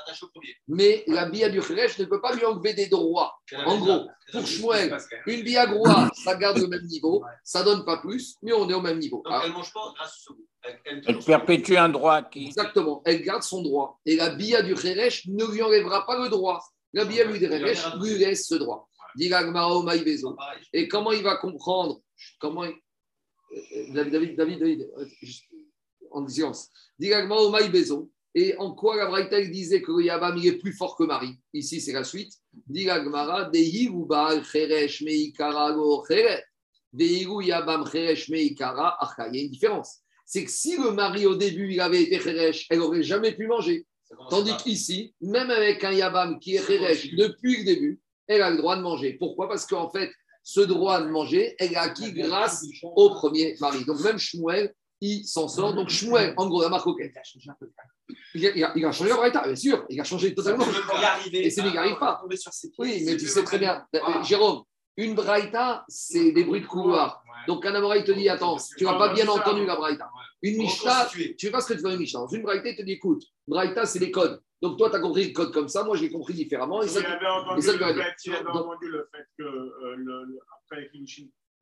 mais la bia du cheresh ne peut pas lui enlever des droits. En gros, pour Shmuel, une bia groa, <coughs> ça garde le même niveau, ça donne pas plus, mais on est au même niveau. Donc, Alors, elle ne mange pas grâce au. Elle, elle, Elle perpétue un droit qui. exactement, elle garde son droit. Et la bia du cheresh ne lui enlèvera pas le droit. La bia du cheresh lui laisse ce droit. Dit l'agmara maïbezo. Pareil. Et comment il va comprendre? Comment il- Euh, David, David, David, David, euh, juste en. Dit l'agmara au. Et en quoi la Braïta disait que le Yabam il est plus fort que Marie Ici, c'est la suite. Cheresh meikara Yabam cheresh meikara. Il y a une différence. C'est que si le mari au début il avait été cheresh, elle n'aurait jamais pu manger. Tandis qu'ici, même avec un Yabam qui est Kheresh depuis le début, elle a le droit de manger. Pourquoi? Parce qu'en fait, ce droit de manger, elle a acquis grâce au premier mari. Donc même Shmuel, il s'en sort. Donc Shmuel, en gros, la marque Il a changé un peu de cas. il a, il a- il a changé la Braïta, bien sûr, il a changé totalement. Arriver, Et c'est n'y arrive pas. à tomber sur ses pieds, Oui, mais tu sais très bien, euh, Voilà. Jérôme, une Braïta, c'est des bruits de couloir. Donc un Amora, il te dit, attends, tu n'as pas bien entendu la Braïta. Une Reconstitué. tu sais pas ce que tu veux une Mishnah. Dans une Braïta, il te dit, écoute, Braïta, c'est des codes. Donc toi, tu as compris le code comme ça, moi, j'ai compris différemment. Et Il ça, avait entendu le fait, il avait entendu le fait que euh, le, le- après les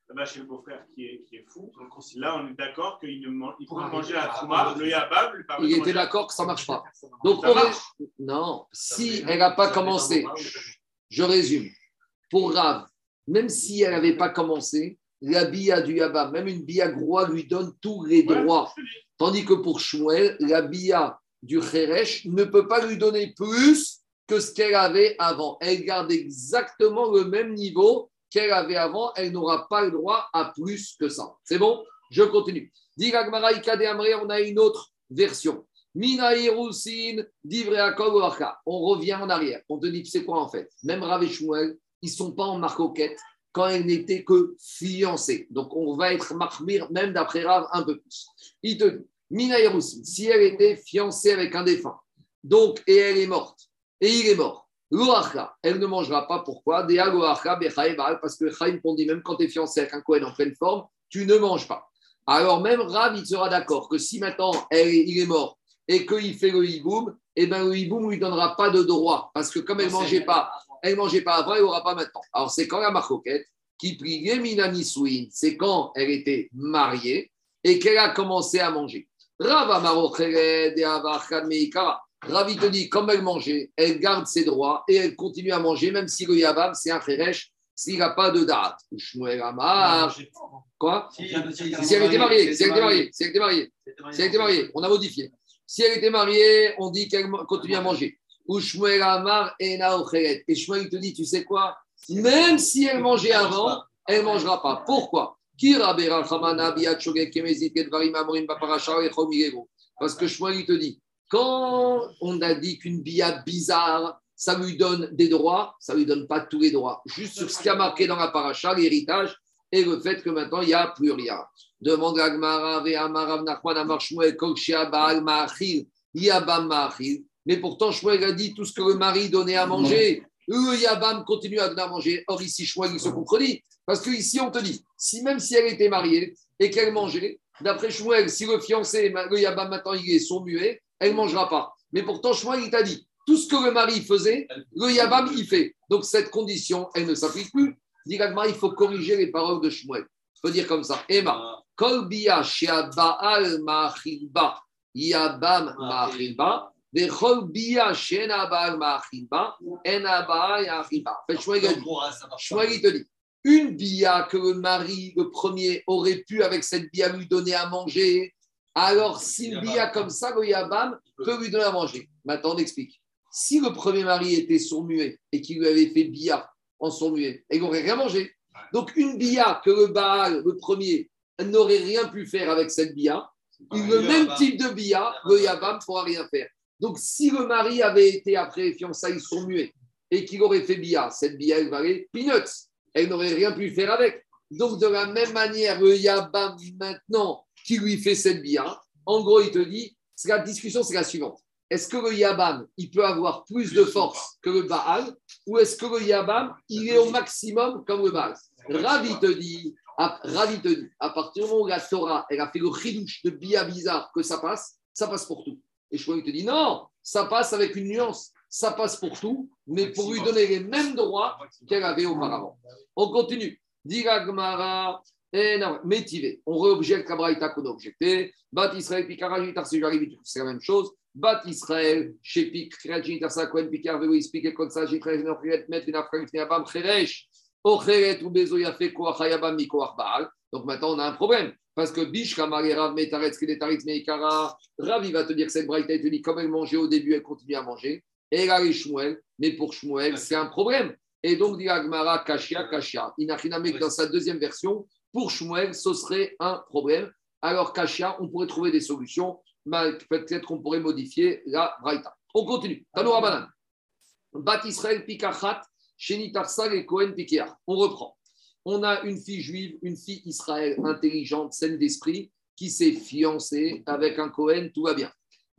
là-bas chez le beau-frère qui est, qui est fou, là on est d'accord qu'il ne man- il peut arriver manger la à- trouma, le yabab lui permet il de était d'accord que ça marche pas. Donc, Ça on marche. ré- non, si elle n'a pas commencé, je résume. Pour Rav, même si elle n'avait pas commencé, la bia du Yabam, même une bia groie lui donne tous les Ouais, droits. Tandis que pour Shmuel, la bia du Kheresh ne peut pas lui donner plus que ce qu'elle avait avant. Elle garde exactement le même niveau qu'elle avait avant. Elle n'aura pas le droit à plus que ça. C'est bon? Je continue. Amre, on a une autre version. Mina. On revient en arrière. On te dit, tu sais quoi en fait? Même Rav et Shmuel, ils ne sont pas en marcoquette quand elle n'était que fiancée. Donc on va être marmire, même d'après Rav, un peu plus. Il te dit, Mina si elle était fiancée avec un défunt, donc, et elle est morte, et il est mort, Loacha, elle ne mangera pas. Pourquoi? Parce que Chaim on dit même quand tu es fiancé avec un Cohen en pleine forme, tu ne manges pas. Alors même Rav, il sera d'accord que si maintenant elle, il est mort et qu'il fait le hiboum, eh ben le hiboum ne lui donnera pas de droit, parce que comme elle ne mangeait pas, elle ne mangeait pas avant, elle n'aura pas maintenant. Alors c'est quand la marcoquette qui priait Minami Swin, c'est quand elle était mariée et qu'elle a commencé à manger. Rav Ravi te dit, comme elle mangeait, elle garde ses droits et elle continue à manger, même si le Yabam, c'est un Kheresh, s'il n'a pas de date. Shmuel Amar. Quoi Si, elle était mariée, si elle était mariée, si elle était mariée, si elle était mariée, on a modifié. Si elle était mariée, on dit qu'elle continue à manger. Ou Shmuel Amar et. Et Shmuel te dit, tu sais quoi? Même si elle mangeait avant, elle ne mangera pas. Pourquoi? Parce que Shmuel il te dit, quand on a dit qu'une bia bizarre, ça lui donne des droits, ça lui donne pas tous les droits. Juste sur ce qui a marqué dans la paracha, l'héritage, et le fait que maintenant, il n'y a plus rien. Demande à Gmara, Ve'amarav Nachman, Amar Shmuel, Kol Shea Baal Ma'achil, Yabam Ma'achil. Mais pourtant, Shmuel a dit tout ce que le mari donnait à manger. Le Yabam continue à donner à manger. Or, ici, Shmuel, il se contredit. Parce que ici, on te dit, si même si elle était mariée et qu'elle mangeait, d'après Shmuel, si le fiancé, le Yabam maintenant, il est son muet, elle ne mangera pas. Mais pourtant, Shmuel, il t'a dit, tout ce que le mari faisait, le Yabam, il fait. Donc, cette condition, elle ne s'applique plus. Dit il faut corriger les paroles de Shmuel. Il faut dire comme ça. Emma, Kol bia shea baal ma'achilba, yabam fait, Shmuel, te dit, une bia que le mari, le premier, aurait pu, avec cette bia, lui donner à manger, alors bia comme ça, le yabam peut lui donner à manger. Maintenant, on explique. Si le premier mari était sourd-muet et qu'il lui avait fait bia en sourd-muet, il n'aurait rien mangé. Donc, une bia que le Baal, le premier, n'aurait rien pu faire avec cette bia, le même type de bia, le Yabam ne pourra rien faire. Donc, si le mari avait été après fiançailles sourd-muet et qu'il aurait fait bia, cette bia, elle valait peanuts. Elle n'aurait rien pu faire avec. Donc, de la même manière, le Yabam, maintenant, qui lui fait cette bia, en gros, il te dit, la discussion, c'est la suivante. Est-ce que le Yabam, il peut avoir plus de force que le Baal ou est-ce que le Yabam, il est au maximum comme le Baal? Ravi te dit, à, Ravi te dit, à partir du moment où la Torah, elle a fait le chidouche de Bia bizarre que ça passe, ça passe pour tout. Et Shmuel te dit, non, ça passe avec une nuance, ça passe pour tout, mais pour lui donner les mêmes droits qu'elle avait auparavant. On continue. Dira Gmara, non, métivé. On réobjecte la braïta qu'on a objecté. Bat Israël, Pikara, c'est la même chose. Bat Israël, chez Pik, Krejin, Tarsa, Kohen, Pikar, Velo, Ispik, Konsa, Jitrej, Nofret, Met, Vinafra, Ifneabam, Cheresh, Ocheret, ou Bezo, Yafe, Koach, Hayabam, Mikoach, Baal. Donc maintenant, on a un problème. Parce que Bish, Kamar, Rav, Metaretz, Kedetaritz, Meikara, Rav, il va te dire que cette braïta, il te dit, comme elle mangeait au début, elle continue à manger. Et là, les Shmuel, mais pour Shmuel, c'est un problème. Et donc, dit Agmara, Kashia, Kashia. Inachinamek, dans sa deuxième version, pour Shmuel, ce serait un problème. Alors, Kashia, on pourrait trouver des solutions. Peut-être qu'on pourrait modifier la Braïta. On continue. Tanoura Banan. Bat Israël Pikachat, Shenitarsa et Cohen Pikéar. On reprend. On a une fille juive, une fille Israël intelligente, saine d'esprit, qui s'est fiancé avec un Cohen, tout va bien.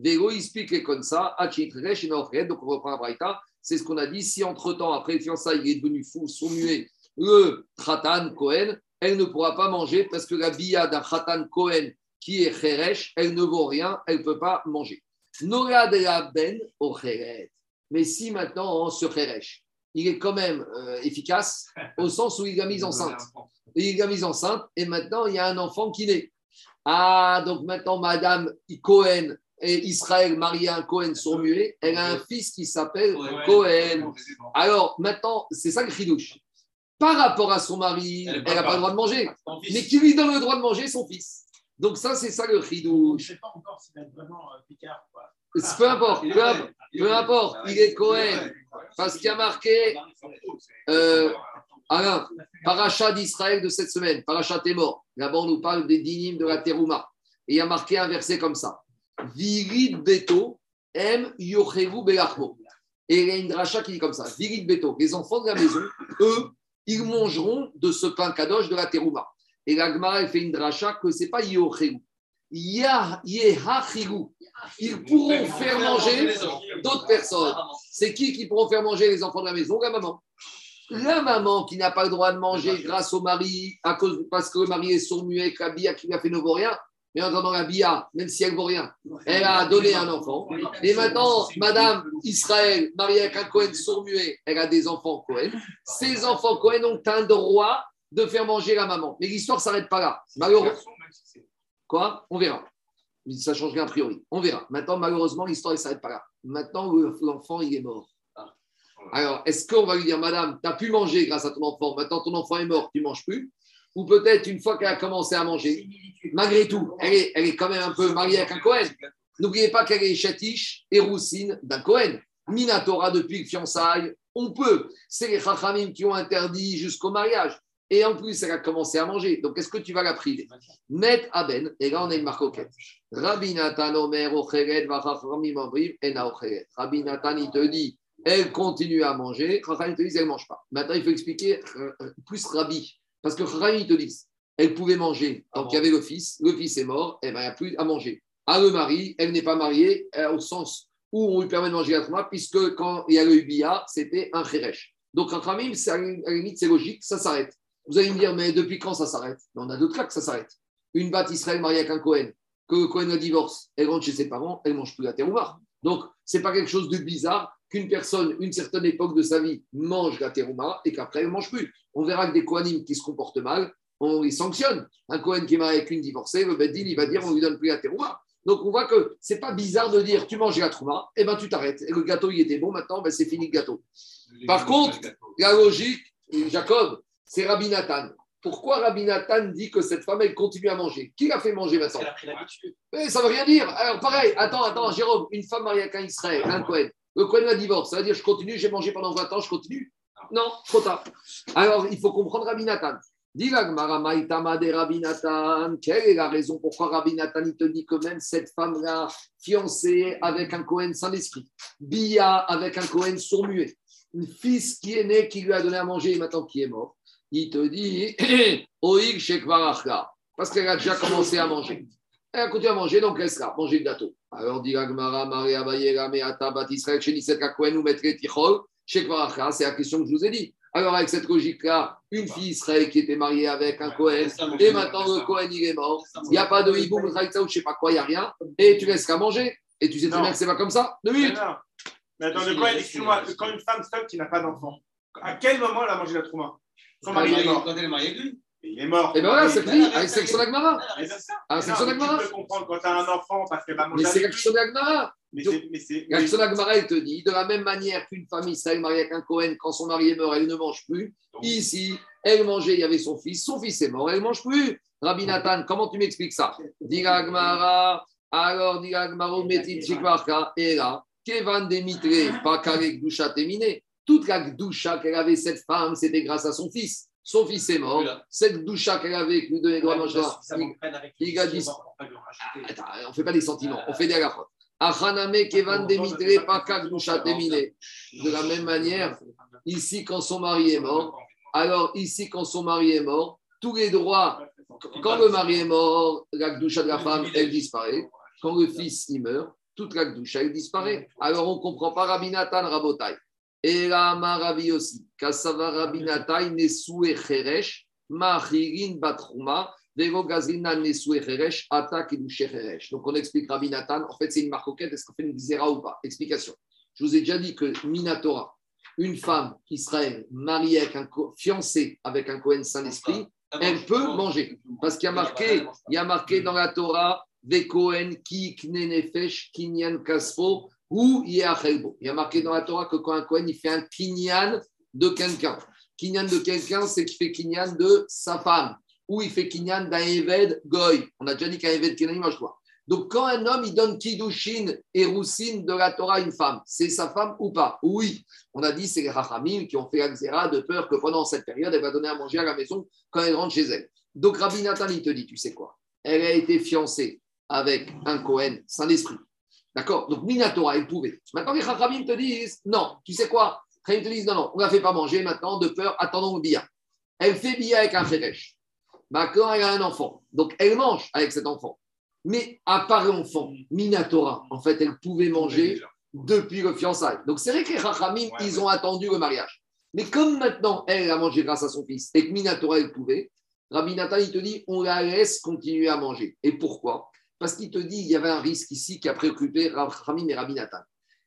Explique comme ça, donc on reprend la Braïta, c'est ce qu'on a dit, si entre-temps, après le fiançailles, il est devenu fou, sourd-muet, le Khatan Cohen, elle ne pourra pas manger parce que la bia d'un Khatan Cohen qui est Cheresh, elle ne vaut rien, elle ne peut pas manger. Nora de la ben au. Mais si maintenant, ce Cheresh, il est quand même euh, efficace au <laughs> sens où il l'a mise enceinte. Il l'a mise enceinte et maintenant, il y a un enfant qui naît. Ah, donc maintenant, Madame Cohen et Israël, marié à un Cohen, sont muets. Elle a un fils qui s'appelle Cohen. Alors, maintenant, c'est ça le chidouche. Par rapport à son mari, elle n'a pas le droit de manger. Mais qui lui donne le droit de manger Son fils. Donc, ça, c'est ça le Je chidouche. ne sais pas encore s'il va être vraiment euh, picard. Quoi. Peu importe, peu, importe, peu importe, il est Cohen. Parce qu'il y a marqué, euh, Alain, Paracha d'Israël de cette semaine, Paracha t'es mort. Là-bas, on nous parle des dynimes de la Terouma. Et il y a marqué un verset comme ça. Virid Beto, M Yochevu Belachmo. Et il y a une dracha qui dit comme ça. Virid Beto, les enfants de la maison, eux, ils mangeront de ce pain kadosh de la Terouma. Et la Gemara, elle fait une dracha que ce n'est pas Yehachigu. Ils pourront faire manger d'autres personnes. C'est qui qui pourront faire manger les enfants de la maison? La maman. La maman qui n'a pas le droit de manger grâce au mari, à cause, parce que le mari est la bia qui a fait ne vaut rien. Mais en attendant, la bia, même si elle ne vaut rien, elle a donné un enfant. Et maintenant, Madame Israël, mariée avec un Cohen sourd-muet, elle a des enfants Cohen. Ces enfants Cohen ont un droit de faire manger la maman. Mais l'histoire ne s'arrête pas là. Malheureusement, Quoi? On verra. Ça change rien a priori. On verra. Maintenant, malheureusement, l'histoire ne s'arrête pas là. Maintenant, le- l'enfant, il est mort. Alors, est-ce qu'on va lui dire, Madame, tu as pu manger grâce à ton enfant, maintenant ton enfant est mort, tu ne manges plus Ou peut-être, une fois qu'elle a commencé à manger, malgré tout, elle est, elle est quand même un peu mariée avec un Cohen. N'oubliez pas qu'elle est chatiche et roussine d'un Cohen. Minatora depuis le fiançailles, on peut. C'est les Chachamim qui ont interdit jusqu'au mariage. Et en plus, elle a commencé à manger. Donc, est-ce que tu vas la priver? Met Aben, et là on a une marque. Rabbi Nathan Omer Ocheret, Vachachamim Omrim, Ena Ocheret. Rabbi Nathan, il te dit, elle continue à manger. Chachamim te dit, elle ne mange pas. Maintenant, il faut expliquer euh, euh, plus Rabbi. Parce que Chachamim, ils te disent, elle pouvait manger. Donc, il y avait le fils, le fils est mort, ben, il n'y a plus à manger. À le mari, elle n'est pas mariée, euh, au sens où on lui permet de manger la trauma, puisque quand il y a le Bia, c'était un Kheresh. Donc, Chachamim, c'est à la la limite, c'est logique, ça s'arrête. Vous allez me dire, mais depuis quand ça s'arrête? Mais On a d'autres cas que ça s'arrête. Une batte Israël mariée avec un Cohen, que le Cohen a divorce, elle rentre chez ses parents, elle ne mange plus la terouma. Donc, ce n'est pas quelque chose de bizarre qu'une personne, une certaine époque de sa vie, mange la terouma et qu'après, elle ne mange plus. On verra que des Kohanim qui se comportent mal, on les sanctionne. Un Cohen qui est marié avec une divorcée, le Beddin, il va dire, on ne lui donne plus la terouma. Donc, on voit que ce n'est pas bizarre de dire, tu manges la trouma, et ben tu t'arrêtes. Et le gâteau, il était bon, maintenant, ben, c'est fini le gâteau. Par contre, La logique, Jacob, c'est Rabbi Nathan. Pourquoi Rabbi Nathan dit que cette femme, elle continue à manger? Qui l'a fait manger maintenant Elle a pris l'habitude. Mais ça ne veut rien dire. Alors, pareil, attends, attends, Jérôme, une femme mariée avec un Israël, un Cohen. Le Cohen la divorce, ça veut dire je continue, j'ai mangé pendant 20 ans, je continue Non, trop tard. Alors, il faut comprendre Rabbi Nathan. Dis. Quelle est la raison pourquoi Rabbi Nathan il te dit que même cette femme-là, fiancée avec un Cohen sans esprit, Bia avec un Cohen sourd-muet, un fils qui est né, qui lui a donné à manger et maintenant qui est mort, il te dit <clears throat> Oig parce qu'elle a déjà commencé à manger. Elle a continué à manger, donc elle sera manger le gâteau. Alors, dit Agmara, Maria Bayera, Meata, Bat Israël, Chenisek, Kohen, ou Metre, Tichol, Shekvarachka, c'est la question que je vous ai dit. Alors, avec cette logique-là, une fille Israël qui était mariée avec un Cohen, et maintenant le Cohen, il est mort, il n'y a pas de hiboum, ou je ne sais pas quoi, il n'y a rien, et tu laisses qu'à manger. Et tu sais très bien que c'est pas comme ça. Deux minutes. Mais attends, de quoi, excuse-moi, quand une femme seule qui n'a pas d'enfant, à quel moment elle a mangé la trouma? Son mari est mort. Quand elle est mariée avec lui. Il est mort. Et ben voilà, c'est d'Agmara. Mais c'est ça. Ah, Mais section non, mais d'Agmara. Tu peux comprendre quand tu as un enfant parce qu'elle va manger Mais c'est l'action d'Agmara. C'est. c'est- L'action d'Agmara, elle te dit, de la même manière qu'une femme Israël mariée avec un Cohen, quand son mari est mort, elle ne mange plus. Ici, elle mangeait, il y avait son fils, son fils est mort, elle ne mange plus. Rabbi Nathan, comment tu m'expliques ça? Dit Agmara, alors dit Agmara, metit shikvarka, et là, Kevan demitre, pas karek doucha terminé. Toute la doucha qu'elle avait, cette femme, c'était grâce à son fils. Son fils est mort. Cette doucha qu'elle avait, qui lui donnait droit il a dit- on ne fait pas des sentiments, on fait des doucha terminé. De la même manière, ici, quand son mari est mort, alors ici, quand son mari est mort, tous les droits Quand le mari est mort, la Gdusha de la femme, elle disparaît. Quand le fils, il meurt, toute la Gdusha, elle disparaît. Alors on ne comprend pas Rabbi Nathan Rabotai. Et la Maravi aussi. Kassava Rabbi Nathan Nesue Cheresh, Machirin Batrouma, Vego Gazrina Nesue Cheresh, Ata Kedushe Cheresh. Donc on explique Rabbi Nathan. En fait, c'est une marcoquette. Est-ce qu'on fait une zéra ou pas? Explication. Je vous ai déjà dit que Minatora, une femme Israël mariée avec un fiancée avec un Cohen Saint-Esprit, elle peut manger. Parce qu'il y a marqué, il y a marqué dans la Torah, des Cohen qui knenefesh kinyan kaspo ou. Il y a marqué dans la Torah que quand un Cohen il fait un kinyan de quelqu'un. Kinyan de quelqu'un, c'est qu'il fait kinyan de sa femme. Ou il fait kinyan d'un Eved Goy. On a déjà dit qu'un Eved Kenani mange quoi. Donc, quand un homme, il donne Kiddushin et Roussine de la Torah à une femme, c'est sa femme ou pas? Oui. On a dit, c'est les Rachamim qui ont fait la de peur que pendant cette période, elle va donner à manger à la maison quand elle rentre chez elle. Donc, Rabbi Nathan, il te dit, tu sais quoi? Elle a été fiancée avec un Cohen, Saint-Esprit. D'accord? Donc, Minatora, elle pouvait. Maintenant, les Rachamim te disent, non, tu sais quoi? Ils te disent, non, non, on ne la fait pas manger maintenant, de peur, attendons le bia. Elle fait bia avec un. Bah, quand elle a un enfant, donc elle mange avec cet enfant. Mais à part l'enfant, Minatora, en fait, elle pouvait manger depuis le fiançailles. Donc c'est vrai que les Ouais, ils ouais. ont attendu le mariage. Mais comme maintenant, elle a mangé grâce à son fils et que Minatora, elle pouvait, Rabbi Nathan, il te dit, on la laisse continuer à manger. Et pourquoi? Parce qu'il te dit, il y avait un risque ici qui a préoccupé Rachamim et Rabbi Nathan.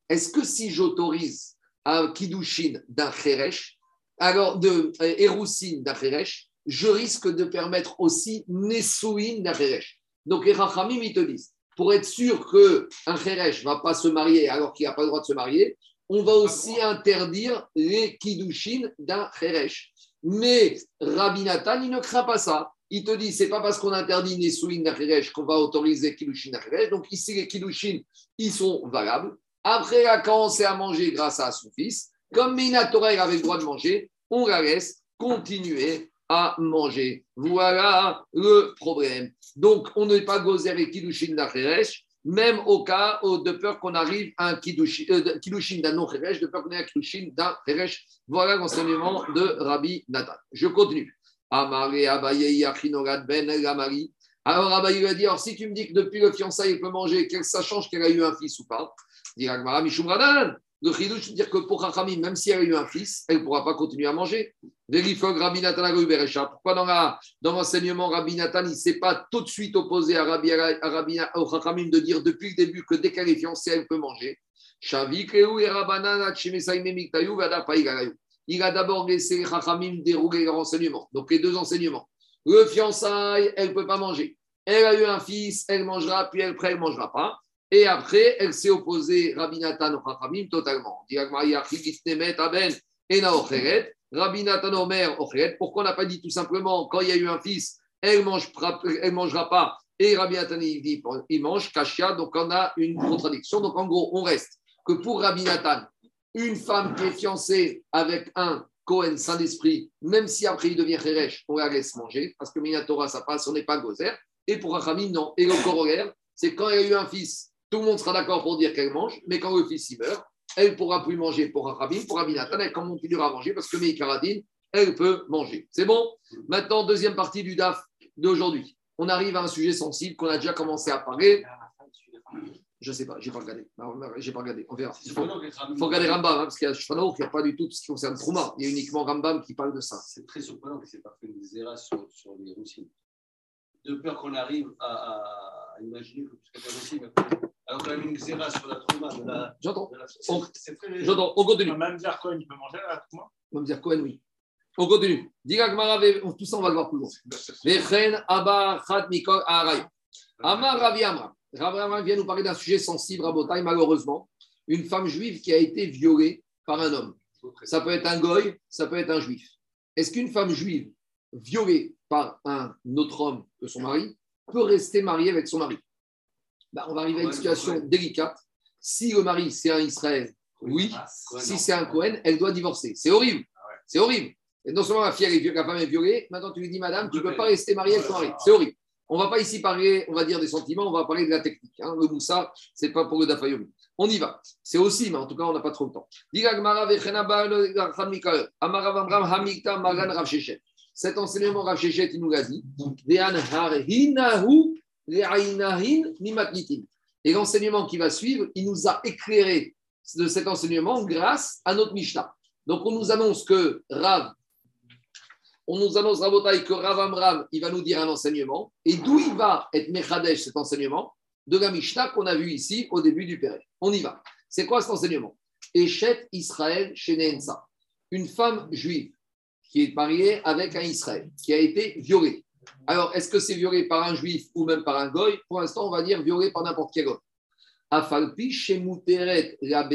Est-ce que si j'autorise un Kiddushin d'un Kheresh, alors de euh, d'un Kheresh, je risque de permettre aussi Nesouin d'un Kheresh. Donc les Rachamim, ils te disent, pour être sûr qu'un Kheresh ne va pas se marier alors qu'il n'a pas le droit de se marier, on va aussi interdire les Kiddushin d'un Kheresh. Mais Rabbi Nathan, il ne craint pas ça. Il te dit, c'est pas parce qu'on interdit Nesouin d'un Kheresh qu'on va autoriser Kiddushin d'un Kheresh. Donc ici, les Kiddushin, ils sont valables. Après, a commencé à manger grâce à son fils. Comme Minatora, avait le droit de manger, on la laisse continuer à manger. Voilà le problème. Donc, on n'est pas gozé avec Kiddushin d'Acheresh, même au cas de peur qu'on arrive à un Kiddushin, euh, d'un non-Cheresh, de peur qu'on ait un Kiddushin d'un. Voilà l'enseignement de Rabbi Nathan. Je continue. Amaré Abaye Ben. Alors Abaye lui a dit, alors si tu me dis que depuis le fiançailles, il peut manger, que ça change qu'elle a eu un fils ou pas Dit Agmara Mishum Radan. Le chidouche veut dire que pour Rachamim, même si elle a eu un fils, elle ne pourra pas continuer à manger. Rabbi. Pourquoi dans, la- dans l'enseignement, Rabbi Nathan, il ne s'est pas tout de suite opposé à Rabbi, à Rabbi au Rachamim de dire depuis le début que dès qu'elle est fiancée, elle peut manger? Il a d'abord laissé les Rachamim dérouler leur enseignement. Donc les deux enseignements. Le fiançailles, elle ne peut pas manger. Elle a eu un fils, elle mangera, puis après, elle ne mangera pas. Et après, elle s'est opposée, Rabbi Nathan au Chachamim, totalement. Rabbi Nathan Omer. Pourquoi on n'a pas dit tout simplement, quand il y a eu un fils, elle ne mangera pas, et Rabbi Nathan, il dit, il mange, Kashia, donc on a une contradiction. Donc en gros, on reste que pour Rabbi Nathan, une femme qui est fiancée avec un Cohen Saint-Esprit, même si après il devient Kheresh, on la laisse manger, parce que Minatora, ça passe, on n'est pas Gozer. Et pour Rachamim, non. Et le corollaire, c'est quand elle a eu un fils, tout le monde sera d'accord pour dire qu'elle mange, mais quand le fils il meurt, elle ne pourra plus manger pour Rachamim, pour Rabbi Nathan, elle continuera à manger parce que Meikaradine, elle peut manger. C'est bon? Maintenant, deuxième partie du DAF d'aujourd'hui. On arrive à un sujet sensible qu'on a déjà commencé à parler. Je ne sais pas, je n'ai pas regardé. Non, J'ai pas regardé, on verra. Il faut, regarder Rambam, hein, parce qu'il y a Shfanoch, il n'y a pas du tout tout ce qui concerne Trouma. Il y a uniquement Rambam qui parle de ça. C'est très surprenant que c'est pas fait une zéra sur, sur les roussines. De peur qu'on arrive à, imaginer que c'est pas possible. Alors qu'on a mis une zéra sur la trauma de la. J'entends. la- très léger. J'entends. On continue. Même dire quoi, il peut manger là, moi On va me dire Cohen, oui. On continue. Tout ça, on va le voir plus loin. Vechen, Abba, Khat, Mikol, Aharay. Amar Ravi Amra. Amra vient nous parler d'un sujet sensible, Rabotai, malheureusement. Une femme juive qui a été violée par un homme. Ça peut être un goy, ça peut être un juif. Est-ce qu'une femme juive violée par un autre homme que son mari peut rester mariée avec son mari? Ben, On va arriver à une situation délicate. Si le mari, c'est un Israël, oui. Si c'est un Cohen, elle doit divorcer. C'est horrible. C'est horrible. Et non seulement la, fille, elle est violée, la femme est violée, maintenant tu lui dis, madame, tu ne peux pas rester mariée avec ton mari. C'est horrible. On va pas ici parler, on va dire, des sentiments, on va parler de la technique. hein. Le moussa, ce n'est pas pour le dafayomi. On y va. C'est aussi, mais en tout cas, on n'a pas trop le temps. Cet enseignement, Rav Shechet, il nous l'a dit. Et l'enseignement qui va suivre, il nous a éclairé de cet enseignement grâce à notre Mishnah. Donc, on nous annonce que Rav, on nous annonce Rabotai que Rav Amram, il va nous dire un enseignement. Et d'où il va être Mechadesh, cet enseignement De la Mishnah qu'on a vu ici au début du Pérez. On y va. C'est quoi cet enseignement? Echet Israël Sheneensa. Une femme juive qui est mariée avec un Israël, qui a été violée. Alors, est-ce que c'est violé par un juif ou même par un goy? Pour l'instant, on va dire violé par n'importe quel goy. Afalpi Shemuteret la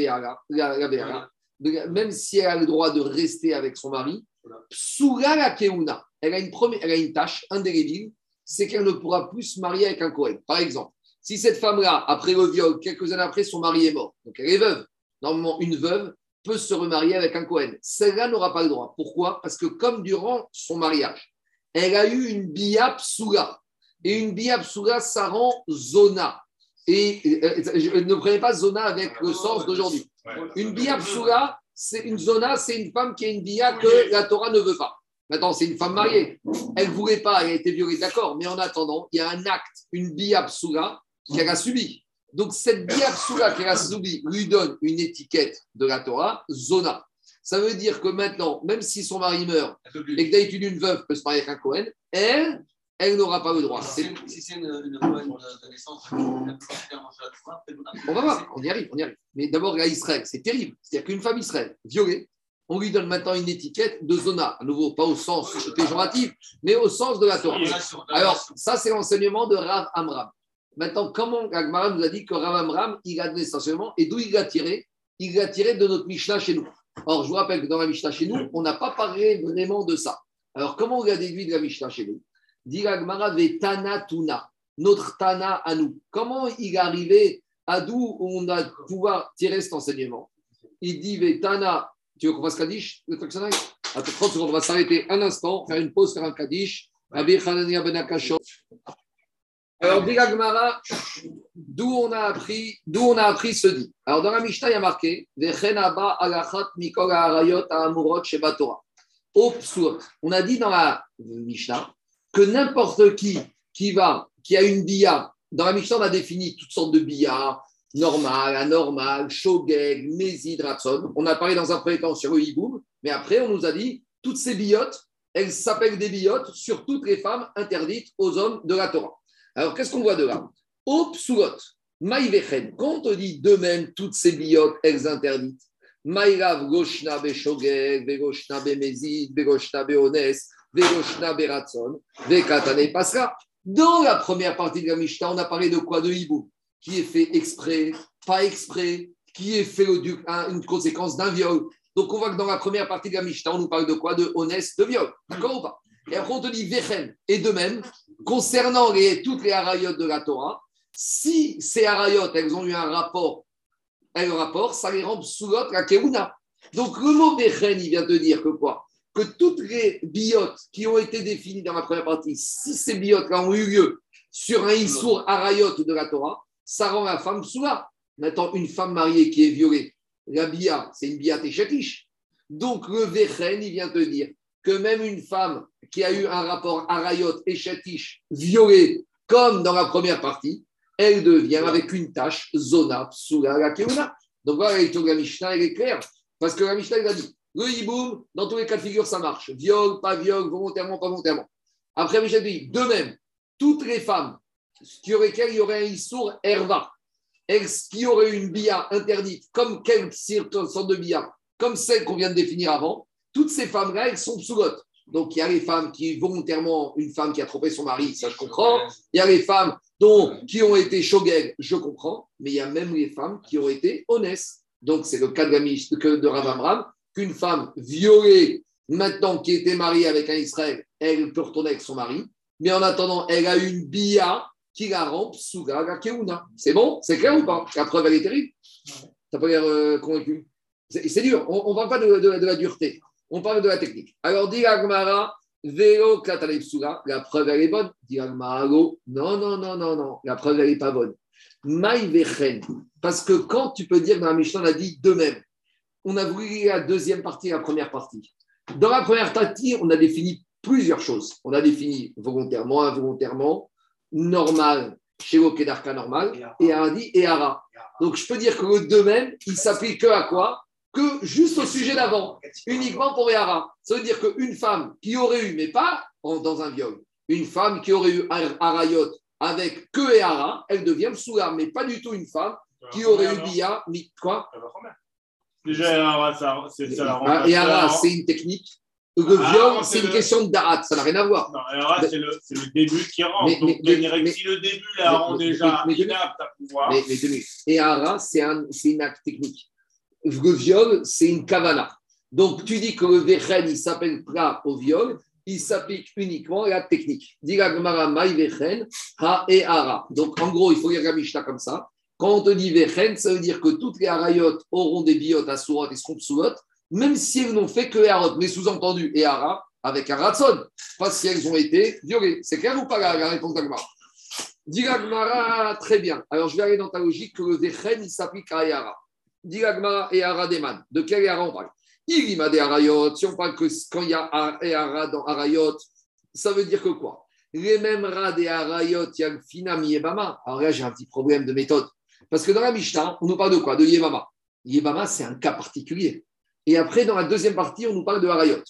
même si elle a le droit de rester avec son mari, Psula la Keuna, elle a une, première, elle a une tâche indélébile, c'est qu'elle ne pourra plus se marier avec un Kohen. Par exemple, si cette femme-là, après le viol, quelques années après, son mari est mort, donc elle est veuve. Normalement, une veuve peut se remarier avec un Kohen. Celle-là n'aura pas le droit. Pourquoi? Parce que comme durant son mariage, elle a eu une bia psula. Et une bia psula, ça rend zona. Et euh, je- ne prenez pas zona avec le sens d'aujourd'hui. Une bia psula, c'est une zona, c'est une femme qui a une bia que la Torah ne veut pas. Maintenant, c'est une femme mariée. Elle ne voulait pas, elle a été violée, d'accord. Mais en attendant, il y a un acte, une bia psula, qu'elle a subi. Donc, cette bia psula qu'elle a subi lui donne une étiquette de la Torah, zona. Ça veut dire que maintenant, même si son mari meurt et que d'habitude une veuve peut se marier avec un Cohen, elle, elle n'aura pas le droit. Si C'est- une, une de, naissance, On va voir, on y arrive, on y arrive. Mais d'abord, à Israël, c'est terrible. C'est-à-dire qu'une femme Israël violée, on lui donne maintenant une étiquette de zona. À nouveau, pas au sens péjoratif, mais au sens de la Torah. Alors, ça, c'est l'enseignement de Rav Amram. Maintenant, comment Agmara nous a dit que Rav Amram, il a donné enseignement et d'où il l'a tiré? Il l'a tiré de notre Mishnah chez nous. Or, je vous rappelle que dans la Mishnah chez nous, on n'a pas parlé vraiment de ça. Alors, comment on l'a déduit de la Mishnah chez nous? Dit Agmara Tana notre Tana à nous. Comment il est arrivé à d'où on a pouvoir tirer cet enseignement? Il dit Tana, tu veux qu'on fasse Kaddish le Attends 30 secondes, on va s'arrêter un instant, faire une pause, faire un Kaddish. Ben. Alors, dit la Gemara, d'où on a appris, d'où on a appris ce dit. Alors, dans la Mishnah, il y a marqué Vechen haba alachat mikol ha'arayot ha'amurot sheba Torah. Au psuot. On a dit dans la Mishnah que n'importe qui qui va, qui a une bia, dans la Mishnah, on a défini toutes sortes de bia, normal, anormal, shogeg, mésid, ratson. On a parlé dans un premier temps sur le hiboum, mais après, on nous a dit toutes ces biotes, elles s'appellent des biotes sur toutes les femmes interdites aux hommes de la Torah. Alors, qu'est-ce qu'on voit de là? Au psulot, maïvechen, quand on dit de même toutes ces biotes, elles interdites, maïrav goshna beshogeg, vegoshna bemezid, vegoshna beones, vegoshna beratson, vekatane pasra. Dans la première partie de la Mishnah, on a parlé de quoi De hibou, qui est fait exprès, pas exprès, qui est fait au du- un- une conséquence d'un viol. Donc, on voit que dans la première partie de la Mishnah, on nous parle de quoi De honnête, de viol. D'accord ou pas? Et après, on te dit vechen. Et de même, concernant toutes les harayot de la Torah, si ces harayot, elles ont eu un rapport, un rapport, ça les rend soulot la keuna. Donc le mot vechen, il vient de dire que quoi? Que toutes les biotes qui ont été définies dans la première partie, si ces biotes-là ont eu lieu sur un issour harayot de la Torah, ça rend la femme soula. Maintenant, une femme mariée qui est violée, la bia, c'est une bia téchatiche. Donc le vechen, il vient te dire que même une femme qui a eu un rapport arayot et chatish violé, comme dans la première partie, elle devient avec une tâche zona, psula, la keuna. Donc voilà, la de la Mishnah, elle est claire. Parce que la Mishnah, elle a dit, le hiboum, dans tous les cas de figure, ça marche. Viol, pas viol, volontairement, pas volontairement. Après, Mishnah dit, de même, toutes les femmes qui auraient il y aurait un issour herva, qui auraient une bia interdite, comme quelle sorte de bia, comme celle qu'on vient de définir avant, toutes ces femmes-là, elles sont psulotes. Donc, il y a les femmes qui, volontairement, une femme qui a trompé son mari, ça je comprends. Il y a les femmes dont, qui ont été shogeg, je comprends. Mais il y a même les femmes qui ont été honnêtes. Donc, c'est le cas de, la que- de Rav qu'une femme violée, maintenant qui était mariée avec un Israël, elle peut retourner avec son mari. Mais en attendant, elle a une bia qui la rend psuga la keuna. C'est bon? C'est clair ou pas? La preuve, elle est terrible. T'as pas l'air euh, convaincu? C'est dur. On ne parle pas de, de- de la dureté. On parle de la technique. Alors, dit Agmara, Vélo la preuve elle est bonne. Dit Agmara, non, non, non, non, non, la preuve elle n'est pas bonne. Maï Vechen. Parce que quand tu peux dire dans la Mishnah, on a dit de même. On a voulu la deuxième partie et la première partie. Dans la première partie, on a défini plusieurs choses. On a défini volontairement, involontairement, normal, chez Kedarka normal, et Adi et Ara. Donc je peux dire que le deux même, il s'applique que à quoi? Que juste au sujet d'avant, uniquement pour Yara. Ça veut dire qu'une femme qui aurait eu, mais pas dans un viol, une femme qui aurait eu Arayot avec que Yara, elle devient Soula, mais pas du tout une femme qui aurait eu Bia, quoi? Déjà, c'est ça Ah, claire. c'est une technique. Le Ah, viol, c'est une le- question de Darat, ça n'a rien à voir. Non, Yara, c'est le, début qui rentre. Mais- Donc, mais- mais- si le début la rend déjà inapte à pouvoir. Et Hara, c'est un, c'est une acte technique. Le viol, c'est une kavana. Donc, tu dis que le vechen, il s'appelle plat au viol, il s'applique uniquement à la technique. Et hara. Donc, en gros, il faut lire la Mishnah comme ça. Quand on te dit vechen, ça veut dire que toutes les harayot auront des biotes à sourot et seront psoulot, même si elles n'ont fait que harot. Mais sous-entendu, et hara, avec un. Pas si elles ont été violées. C'est clair ou pas la, réponse d'Agmara Dit très bien. Alors, je vais aller dans ta logique que le vechen, il s'applique à Yara. Dit et Hara Deman. De quel Yara on parle? Il y m'a des Harayot. Si on parle que quand il y a Yara dans Harayot, ça veut dire que quoi? Les mêmes rats des Harayot, il y a. Alors là, j'ai un petit problème de méthode. Parce que dans la Mishnah, on nous parle de quoi? De Yebama. Yebama, c'est un cas particulier. Et après, dans la deuxième partie, on nous parle de Harayot.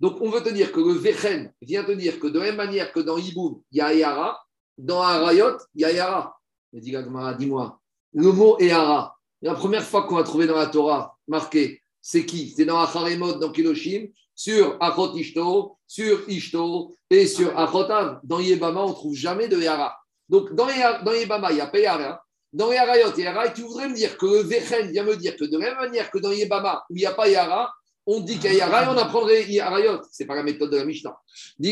Donc, on veut te dire que le Vechen vient te dire que de la même manière que dans Iboum, il y a Yara, dans Harayot, il y a Yara. Dis-moi, le mot Yara, la première fois qu'on a trouvé dans la Torah marqué, c'est qui? C'est dans Acharemot, dans Kiloshim, sur Achot Ishto, sur Ishto et sur Achotav. Dans Yebama, on ne trouve jamais de Yara. Donc, dans, Yebama, il n'y a pas Yara. Dans Yarayot, a Yara. Et tu voudrais me dire que Vechen vient me dire que de la même manière que dans Yebama, où il n'y a pas Yara, on dit qu'il y a Yara et on apprendrait Yarayot. Ce n'est pas la méthode de la Mishnah. Tu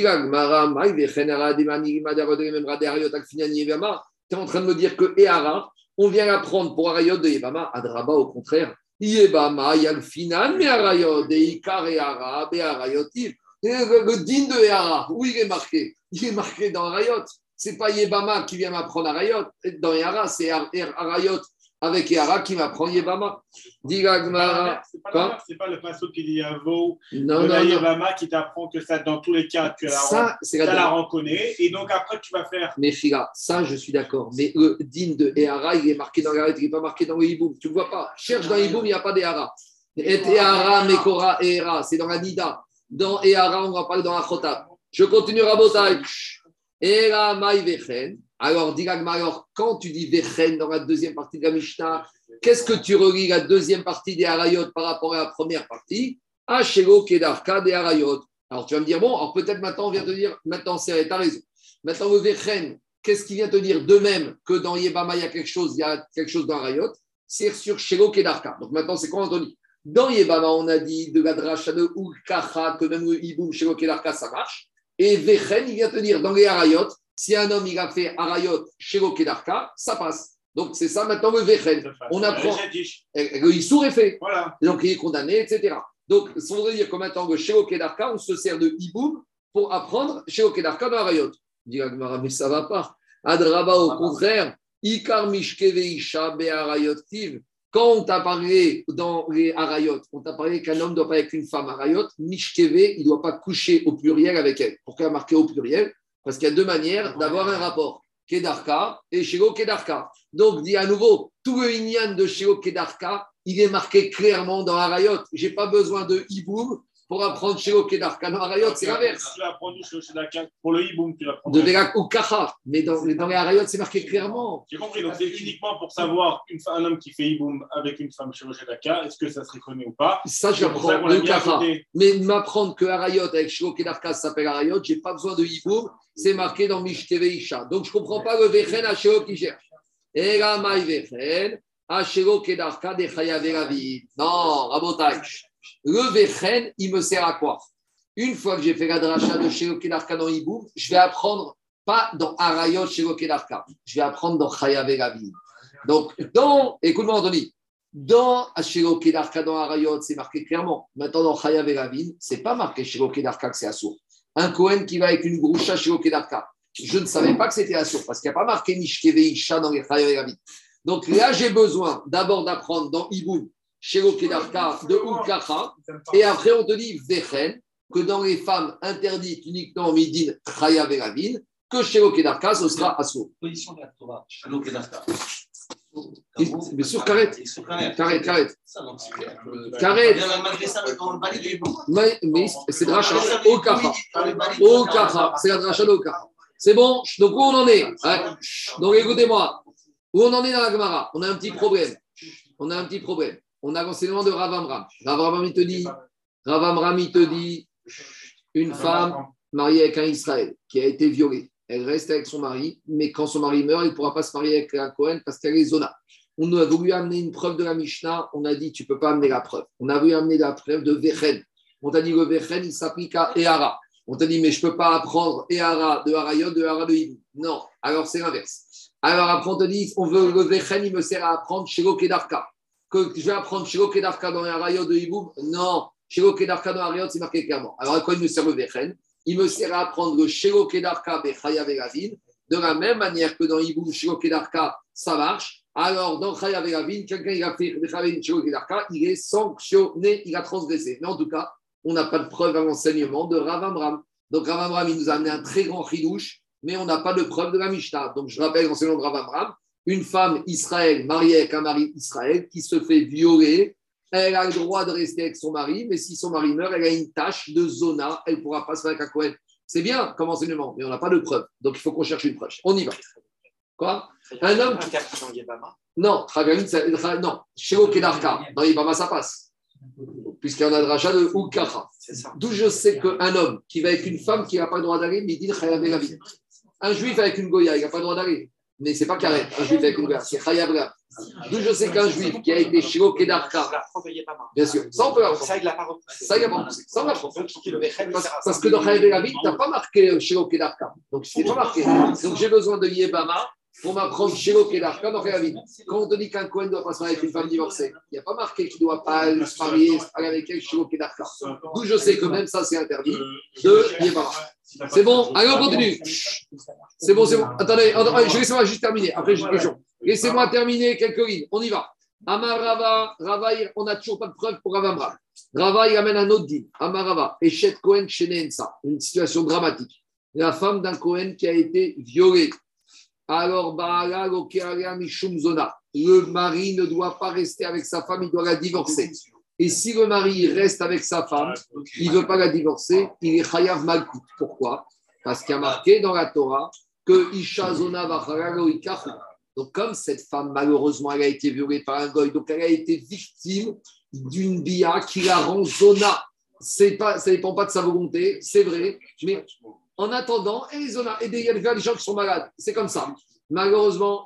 es en train de me dire que Ehara, on vient l'apprendre pour Arayot de Yebama. Adraba, au contraire. Yebama, Yalfinan, mais de Ikar et Ara, Be Arayotiv. Et Le, din de Ehara, où il est marqué? Il est marqué dans Arayot. C'est pas Yebama qui vient m'apprendre Arayot. Dans Ehara, c'est Ar- Arayot avec Ehara qui m'apprend Yebama. Diga Gmara. C'est pas, pas le pinceau qui dit Yavo, Non, la non. Yevama qui t'apprend que ça, dans tous les cas, tu la, Ça, tu la la reconnais. Et donc après, tu vas faire. Mais Fila, ça, je suis d'accord. Mais le din de Ehara, il est marqué dans la il n'est pas marqué dans le hiboum. Tu ne le vois pas. Cherche dans le hiboum, il n'y a pas d'Ehara. Et Ehara, Mekora, Ehara, c'est dans la Nida. Dans Ehara, on va parler dans la Chotab. Je continue, Rabotai. Vechen. Alors, Gagma, alors, quand tu dis Vechen dans la deuxième partie de la Mishnah, qu'est-ce que tu relis la deuxième partie des Harayot par rapport à la première partie? Ashelo, Kedarka, des Harayot. Alors, tu vas me dire, bon, alors peut-être maintenant, on vient te dire, maintenant, c'est, tu as raison. Maintenant, le Vechen, qu'est-ce qui vient te dire de même que dans Yebama, il y a quelque chose, il y a quelque chose dans Harayot C'est sur Shelo, Kedarka. Donc maintenant, c'est quoi, Anthony? Dans Yebama, on a dit de la dracha de Ulkacha, que même le Iboum, Shelo, Kedarka, ça marche. Et Vechen, il vient te dire, dans les Harayot, si un homme, il a fait Harayot, Shelo, Kedarka, ça passe. Donc, c'est ça maintenant le Vechen. On apprend. Le Issour est fait. Voilà. Donc, il est condamné, etc. Donc, ça voudrait dire que maintenant, que chez Okedarka, on se sert de Iboum pour apprendre chez Okedarka dans Arayot. Dit Agmara, mais ça ne va pas. Adraba, au contraire, Ikar Mishkeve Isha Be'arayot Tiv. Quand on t'a parlé dans les Arayot, on t'a parlé qu'un homme doit pas avec une femme Arayot, Mishkeve, il ne doit pas coucher au pluriel avec elle. Pourquoi marqué au pluriel? Parce qu'il y a deux manières d'avoir un rapport. Kedarka et Shelo Kedarka. Donc, dit à nouveau, tout le Inyan de Shelo Kedarka, il est marqué clairement dans Harayot. Je n'ai pas besoin de Iboum pour apprendre Shelo Kedarka. Dans Harayot, c'est l'inverse. Tu l'as apprenu chez. Pour le hiboum, tu l'apprends. De Verak ou Kacha. Mais dans, dans les Harayot, c'est marqué clairement. J'ai compris. Donc, c'est uniquement pour savoir une, un homme qui fait hiboum avec une femme chez Oshedaka, est-ce que ça se reconnaît ou pas? Ça, l'a le Kacha. Mais m'apprendre que Harayot avec Shelo Kedarka ça s'appelle Harayot, je n'ai pas besoin de Iboum. C'est marqué dans Mishteve Isha. Donc, je comprends pas le Vechen à Shelo qui cherche. Et là, Maï Vechen. Non, Rabotai. Le Vechen, il me sert à quoi? Une fois que j'ai fait la dracha de Kedarka dans Iboum, je vais apprendre pas dans Shelo Kedarka. Je vais apprendre dans vie. Donc, dans, écoute-moi, Anthony, dans Shelo Kedarka, dans Harayot, c'est marqué clairement. Maintenant, dans Chayavé la vie, c'est pas marqué Shelo Kedarka que c'est assourd. Un Cohen qui va avec une groucha Shelo Kedarka. Je ne savais pas que c'était assourd parce qu'il n'y a pas marqué Nishkeve Isha dans les Chayavé la vie. Donc là, j'ai besoin d'abord d'apprendre dans Iboum, Shelo Kedarka, de Ulkacha, et après on te dit Vechen, que dans les femmes interdites uniquement midin, chaya que chez l'okedarka, ce sera assourd. Position de la Torah. Shalom Kedarka. Mais sur Karet. Karet. Karet, clair que- Karet. Mais, mais c'est dracha au kacha. Au kacha. C'est la dracha au kacha. C'est bon Donc où on en est hein Donc écoutez-moi. Où on en est dans la Gemara? On a un petit problème. On a un petit problème. On a l'enseignement de Rav Amram. Rav Amram, il te dit, Rav Amram, il te dit, une femme mariée avec un Israël qui a été violée, elle reste avec son mari, mais quand son mari meurt, il ne pourra pas se marier avec un Cohen parce qu'elle est Zona. On a voulu amener une preuve de la Mishnah, on a dit tu ne peux pas amener la preuve. On a voulu amener la preuve de Vechen. On t'a dit le Vechen, il s'applique à Ehara. On t'a dit mais je ne peux pas apprendre Ehara de Harayot, de Hara de Hibou. Non, alors c'est l'inverse. Alors après on te dit, on veut le Vechen, il me sert à apprendre Shelo Kedarka. Que je vais apprendre Shelo Kedarka dans Harayot de Hibou Non, Shelo Kedarka dans Harayot, c'est marqué clairement. Alors à quoi il me sert le Vechen? Il me sert à apprendre le Shelo Kedarka Bechaya Veravin. De la même manière que dans Hibou, Shelo Kedarka, ça marche. Alors, dans Chaya Veravin, quelqu'un il a fait Bechavin Shelo Kedarka, il est sanctionné, il a transgressé. Mais en tout cas, on n'a pas de preuve à l'enseignement de Rav Amram. Donc Rav Amram, il nous a amené un très grand chidouche, mais on n'a pas de preuve de la Mishnah. Donc je rappelle l'enseignement de Rav Amram, une femme Israël mariée avec un mari Israël qui se fait violer, elle a le droit de rester avec son mari, mais si son mari meurt, elle a une tâche de zona, elle ne pourra pas se faire avec un Cohen. C'est bien comme enseignement, mais on n'a pas de preuve. Donc il faut qu'on cherche une preuve. On y va. Quoi? Un homme qui... Non, ça- non, Shelo Kedarka, dans Ibama, ça passe. Puisqu'il y en a de rachat de Ukara. D'où je sais qu'un homme qui va avec une femme qui n'a pas le droit d'aller, mais il dit Chayav Elavi. Un juif avec une Goya, il n'a pas le droit d'aller. Mais c'est pas carré, un juif avec une Goya, c'est Chayav Elavi. D'où je sais qu'un juif qui a été Shelo Kedarka, bien sûr, ça on peut l'apprendre. Ça, il l'a pas repoussé. Ça, il n'a pas repoussé. Ça, on Bechem, Parce, que dans Chayav Elavi, tu n'as pas marqué Shelo Kedarka. Donc, c'est pas marqué. Donc, j'ai besoin de Yebama pour m'apprendre Shelo Kedarka dans Chayav Quand on te dit qu'un Cohen doit pas se marier avec une femme divorcée, il n'y a pas marqué qu'il ne doit pas se marier avec elle Shelo Kedarka. D'où je sais que même ça, c'est interdit. de Yebama. C'est bon Allez, on continue. C'est bon, c'est bon. Attendez, je laisse-moi juste terminer. Après, j'ai une question. Laissez-moi terminer quelques lignes. On y va. Amar Rava, on n'a toujours pas de preuve pour Ravamra. Rava, il amène un autre dit. Amar Rava, Echet Cohen Shenensa. Une situation dramatique. La femme d'un Cohen qui a été violée. Alors. Le mari ne doit pas rester avec sa femme, il doit la divorcer. Et si le mari reste avec sa femme, il ne veut pas la divorcer, il est Chayav Malkout. Pourquoi? Parce qu'il y a marqué dans la Torah que Isha Zona. Donc, comme cette femme, malheureusement, elle a été violée par un goy, donc elle a été victime d'une bia qui la rend Zona. Pas, ça ne dépend pas de sa volonté, c'est vrai, mais en attendant, elle est Zona. Et il y a des gens qui sont malades, c'est comme ça. Malheureusement,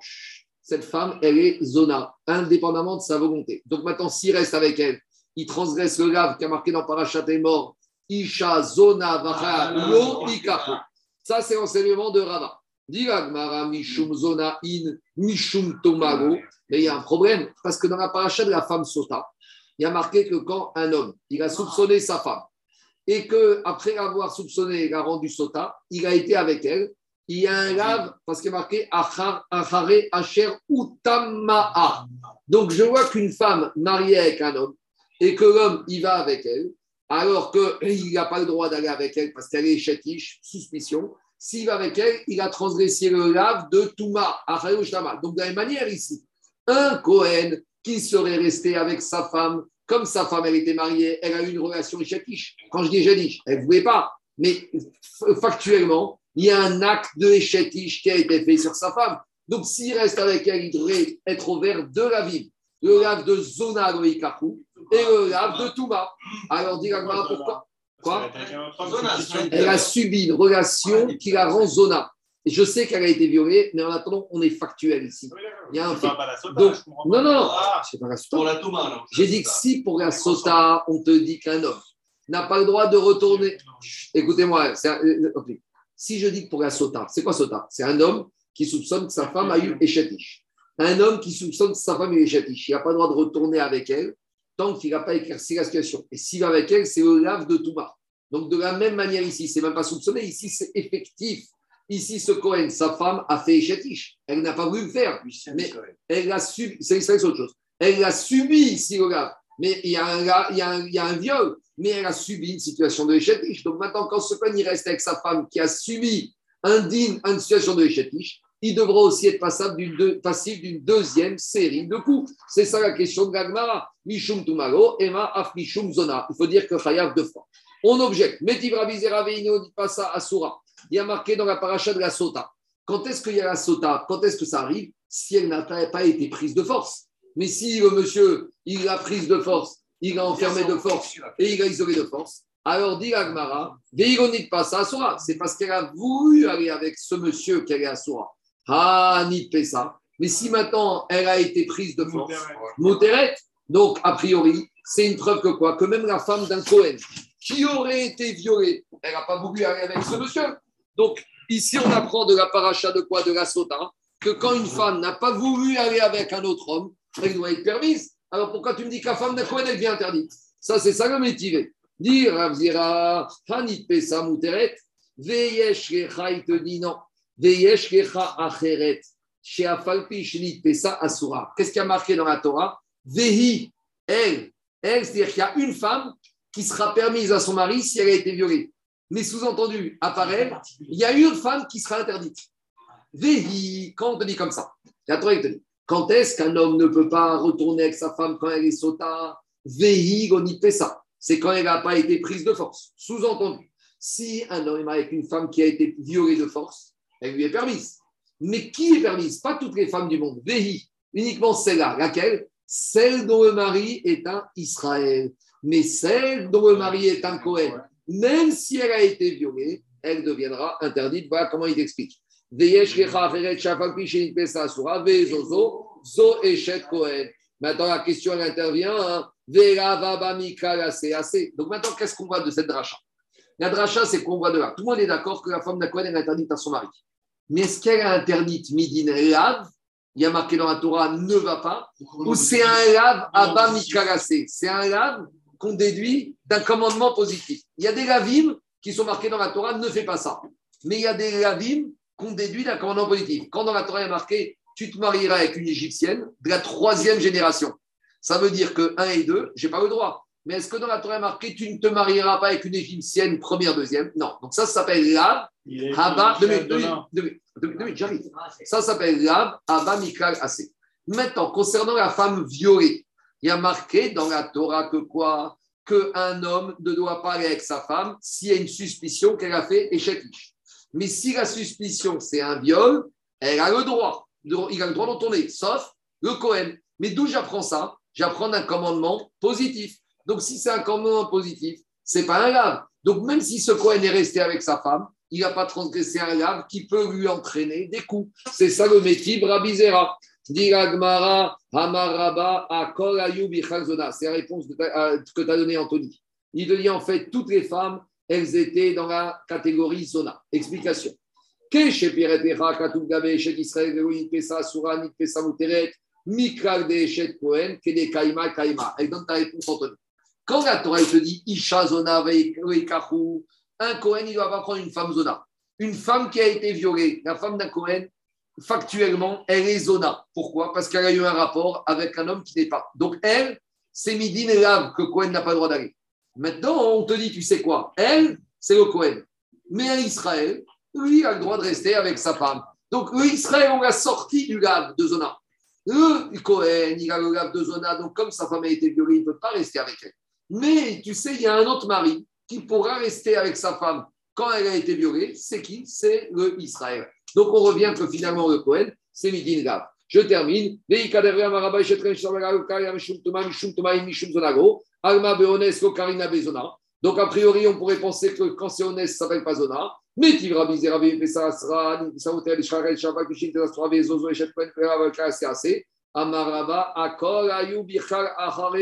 cette femme, elle est Zona, indépendamment de sa volonté. Donc maintenant, s'il reste avec elle, il transgresse le lave qui a marqué dans Parachat est mort. Isha Zona Vacha Lo Ikachu. Ça, c'est l'enseignement de Rava. Gemara, Mishum Zona In Mishum Tomago. Mais il y a un problème, parce que dans la paracha de la femme Sota, il y a marqué que quand un homme, il a soupçonné sa femme, et que après avoir soupçonné, il a rendu Sota, il a été avec elle, il y a un lave, parce qu'il est marqué Achar, Asher Utama'a. Donc je vois qu'une femme mariée avec un homme, et que l'homme, il va avec elle, alors qu'il n'a pas le droit d'aller avec elle parce qu'elle est chétiche, suspicion. S'il va avec elle, il a transgressé le lave de Touma, Shtama. Donc, de la même manière ici, un Cohen qui serait resté avec sa femme, comme sa femme, elle était mariée, elle a eu une relation chétiche. Quand je dis chétiche, elle ne voulait pas. Mais factuellement, il y a un acte de chétiche qui a été fait sur sa femme. Donc, s'il reste avec elle, il devrait être au vert de la ville. Le lave de Zona Goïkaku et le lave de Touma. Alors, dis pourquoi? Quoi? Elle a subi une relation qui la rend zona. Je sais qu'elle a été violée, mais en attendant, on est factuel ici. Il y a un fait. Donc, non, non, c'est pas la sota. Pour la Touma, alors. J'ai dit que si pour la sota, on te dit qu'un homme n'a pas le droit de retourner. Écoutez-moi, euh, ok. si je dis que pour la sota, c'est quoi sota? C'est un homme qui soupçonne que sa femme a eu échatiche. Un homme qui soupçonne que sa femme a eu échatiche. Il n'a pas le droit de retourner avec elle tant qu'il n'a pas éclairci la situation. Et s'il va avec elle, c'est le lave de Touma. Donc, de la même manière ici, c'est même pas soupçonné, ici, c'est effectif. Ici, ce Cohen, sa femme, a fait échatiche. Elle n'a pas voulu le faire. Mais elle a subi, c'est c'est autre chose. Elle a subi ici le lave. mais il y a un, il y a un, il y a un viol, mais elle a subi une situation de échetiche. Donc maintenant, quand ce Cohen il reste avec sa femme qui a subi un din, une situation de échetiche, il devra aussi être passable d'une deux- passif d'une deuxième série de coups. C'est ça la question de Gagmara. Mishum Tumaro, Emma Afmishum Zona. Il faut dire que Chayav deux fois. On objecte. Metiv Ravizera Veino dit pas ça à Soura. Il y a marqué dans la paracha de la Sota. Quand est-ce qu'il y a la Sota? Quand est-ce que ça arrive? Si elle n'a pas été prise de force. Mais si le monsieur, il l'a prise de force, il l'a enfermé de force et il l'a isolé de force, alors dit Agmara, Veironique pas ça à Soura. C'est parce qu'elle a voulu aller avec ce monsieur qu'elle est à Soura. Ah, ni ça. Mais si maintenant elle a été prise de force, Mouteret, donc a priori, c'est une preuve que quoi? Que même la femme d'un Cohen qui aurait été violée, elle n'a pas voulu aller avec ce monsieur. Donc ici, on apprend de la paracha de quoi? De la sota, que quand une femme n'a pas voulu aller avec un autre homme, elle doit être permise. Alors pourquoi tu me dis que la femme d'un elle devient interdite? Ça, c'est ça le métier. Dire Ravzira, Hanit Pesa Mouteret, Veyesh il te dit non. Veyesh Pesa Asura. Qu'est-ce qui a marqué dans la Torah? Vehi, elle. Elle, c'est-à-dire qu'il y a une femme qui sera permise à son mari si elle a été violée. Mais sous-entendu, elle, il y a une femme qui sera interdite. Vehi, quand on te dit comme ça, la Torah, te dit, quand est-ce qu'un homme ne peut pas retourner avec sa femme quand elle est sota? Vehi, on ça. C'est quand elle n'a pas été prise de force. Sous-entendu, si un homme est avec une femme qui a été violée de force, elle lui est permise. Mais qui est permise? Pas toutes les femmes du monde. Vehi, uniquement celle-là. Laquelle? Celle dont le mari est un Israël. Mais celle dont le mari est un Cohen, même si elle a été violée, elle deviendra interdite. Voilà comment il explique. Maintenant, la question, elle intervient. Hein. Donc maintenant, qu'est-ce qu'on voit de cette dracha? La dracha, c'est qu'on voit de là. Tout le monde est d'accord que la femme d'un Cohen est interdite à son mari. Mais est-ce qu'elle est interdite midin lav Il y a marqué dans la Torah ne va pas. Ou c'est un lav abba mikarasé C'est un lav qu'on déduit d'un commandement positif. Il y a des lavim qui sont marqués dans la Torah ne fais pas ça. Mais il y a des lavim qu'on déduit d'un commandement positif. Quand dans la Torah il y a marqué tu te marieras avec une égyptienne de la troisième génération, ça veut dire que 1 et 2, je n'ai pas le droit. Mais est-ce que dans la Torah il y a marqué tu ne te marieras pas avec une égyptienne première, deuxième? Non. Donc ça, ça s'appelle lav minutes, j'arrive. Ça s'appelle Lab, Abba, Mikal, Assez. Maintenant, concernant la femme violée, il y a marqué dans la Torah que quoi? Qu'un homme ne doit pas aller avec sa femme s'il y a une suspicion qu'elle a fait échec. Mais si la suspicion, c'est un viol, elle a le droit. Il a le droit d'en tourner, sauf le Cohen. Mais d'où j'apprends ça? J'apprends un commandement positif. Donc, si c'est un commandement positif, c'est pas un lave. Donc, même si ce Cohen est resté avec sa femme, il n'a pas transgressé un lave qui peut lui entraîner des coups. C'est ça le métier Brabizera. Hamaraba. C'est la réponse que tu as donnée, Anthony. Il te dit en fait, toutes les femmes, elles étaient dans la catégorie Zona. Explication. Elle donne ta réponse, Anthony. Quand la Torah te dit Isha Zona, un Kohen, il ne doit pas prendre une femme Zona. Une femme qui a été violée, la femme d'un Kohen, factuellement, elle est Zona. Pourquoi? Parce qu'elle a eu un rapport avec un homme qui n'est pas. Donc, elle, c'est Midin et Lav que Cohen n'a pas le droit d'aller. Maintenant, on te dit, tu sais quoi? Elle, c'est le Cohen. Mais un Israël, lui, a le droit de rester avec sa femme. Donc, le Israël, on l'a sorti du Lav de Zona. Le Cohen, il a le Lav de Zona. Donc, comme sa femme a été violée, il ne peut pas rester avec elle. Mais, tu sais, il y a un autre mari qui pourra rester avec sa femme quand elle a été violée. C'est qui? C'est le Israël. Donc, on revient que finalement, le Cohen, c'est Midin Gav. Je termine. Donc, a priori, on pourrait penser que quand c'est honnête, ça s'appelle pas Zona. Mais Akol, Ahare,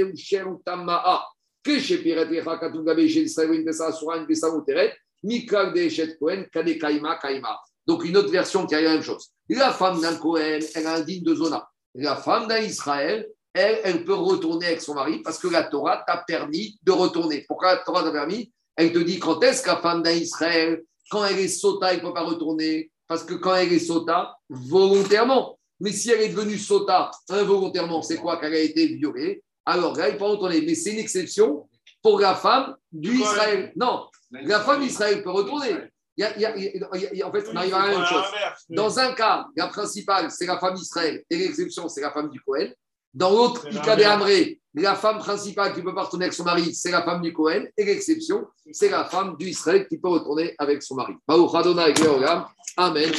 Kaima. Donc, une autre version qui a la même chose. La femme d'un Cohen, elle a un digne de Zona. La femme d'un Israël, elle, elle peut retourner avec son mari parce que la Torah t'a permis de retourner. Pourquoi la Torah t'a permis? Elle te dit quand est-ce que la femme d'un Israël, quand elle est sota, elle ne peut pas retourner? Parce que quand elle est sota, volontairement. Mais si elle est devenue sota involontairement, c'est quoi? Qu'elle a été violée. alors là, il peut retourner. Mais c'est une exception pour la femme du Du Israël. Non, la femme d'Israël peut retourner. Il y a- y y en fait, on arrive à la même chose. Dans un cas, la principale, c'est la femme d'Israël et l'exception, c'est la femme du Cohen. Dans l'autre, C'est Ika de l'inverse. Amré, la femme principale qui peut pas retourner avec son mari, c'est la femme du Cohen. Et l'exception, c'est la femme d'Israël qui peut retourner avec son mari. Amen.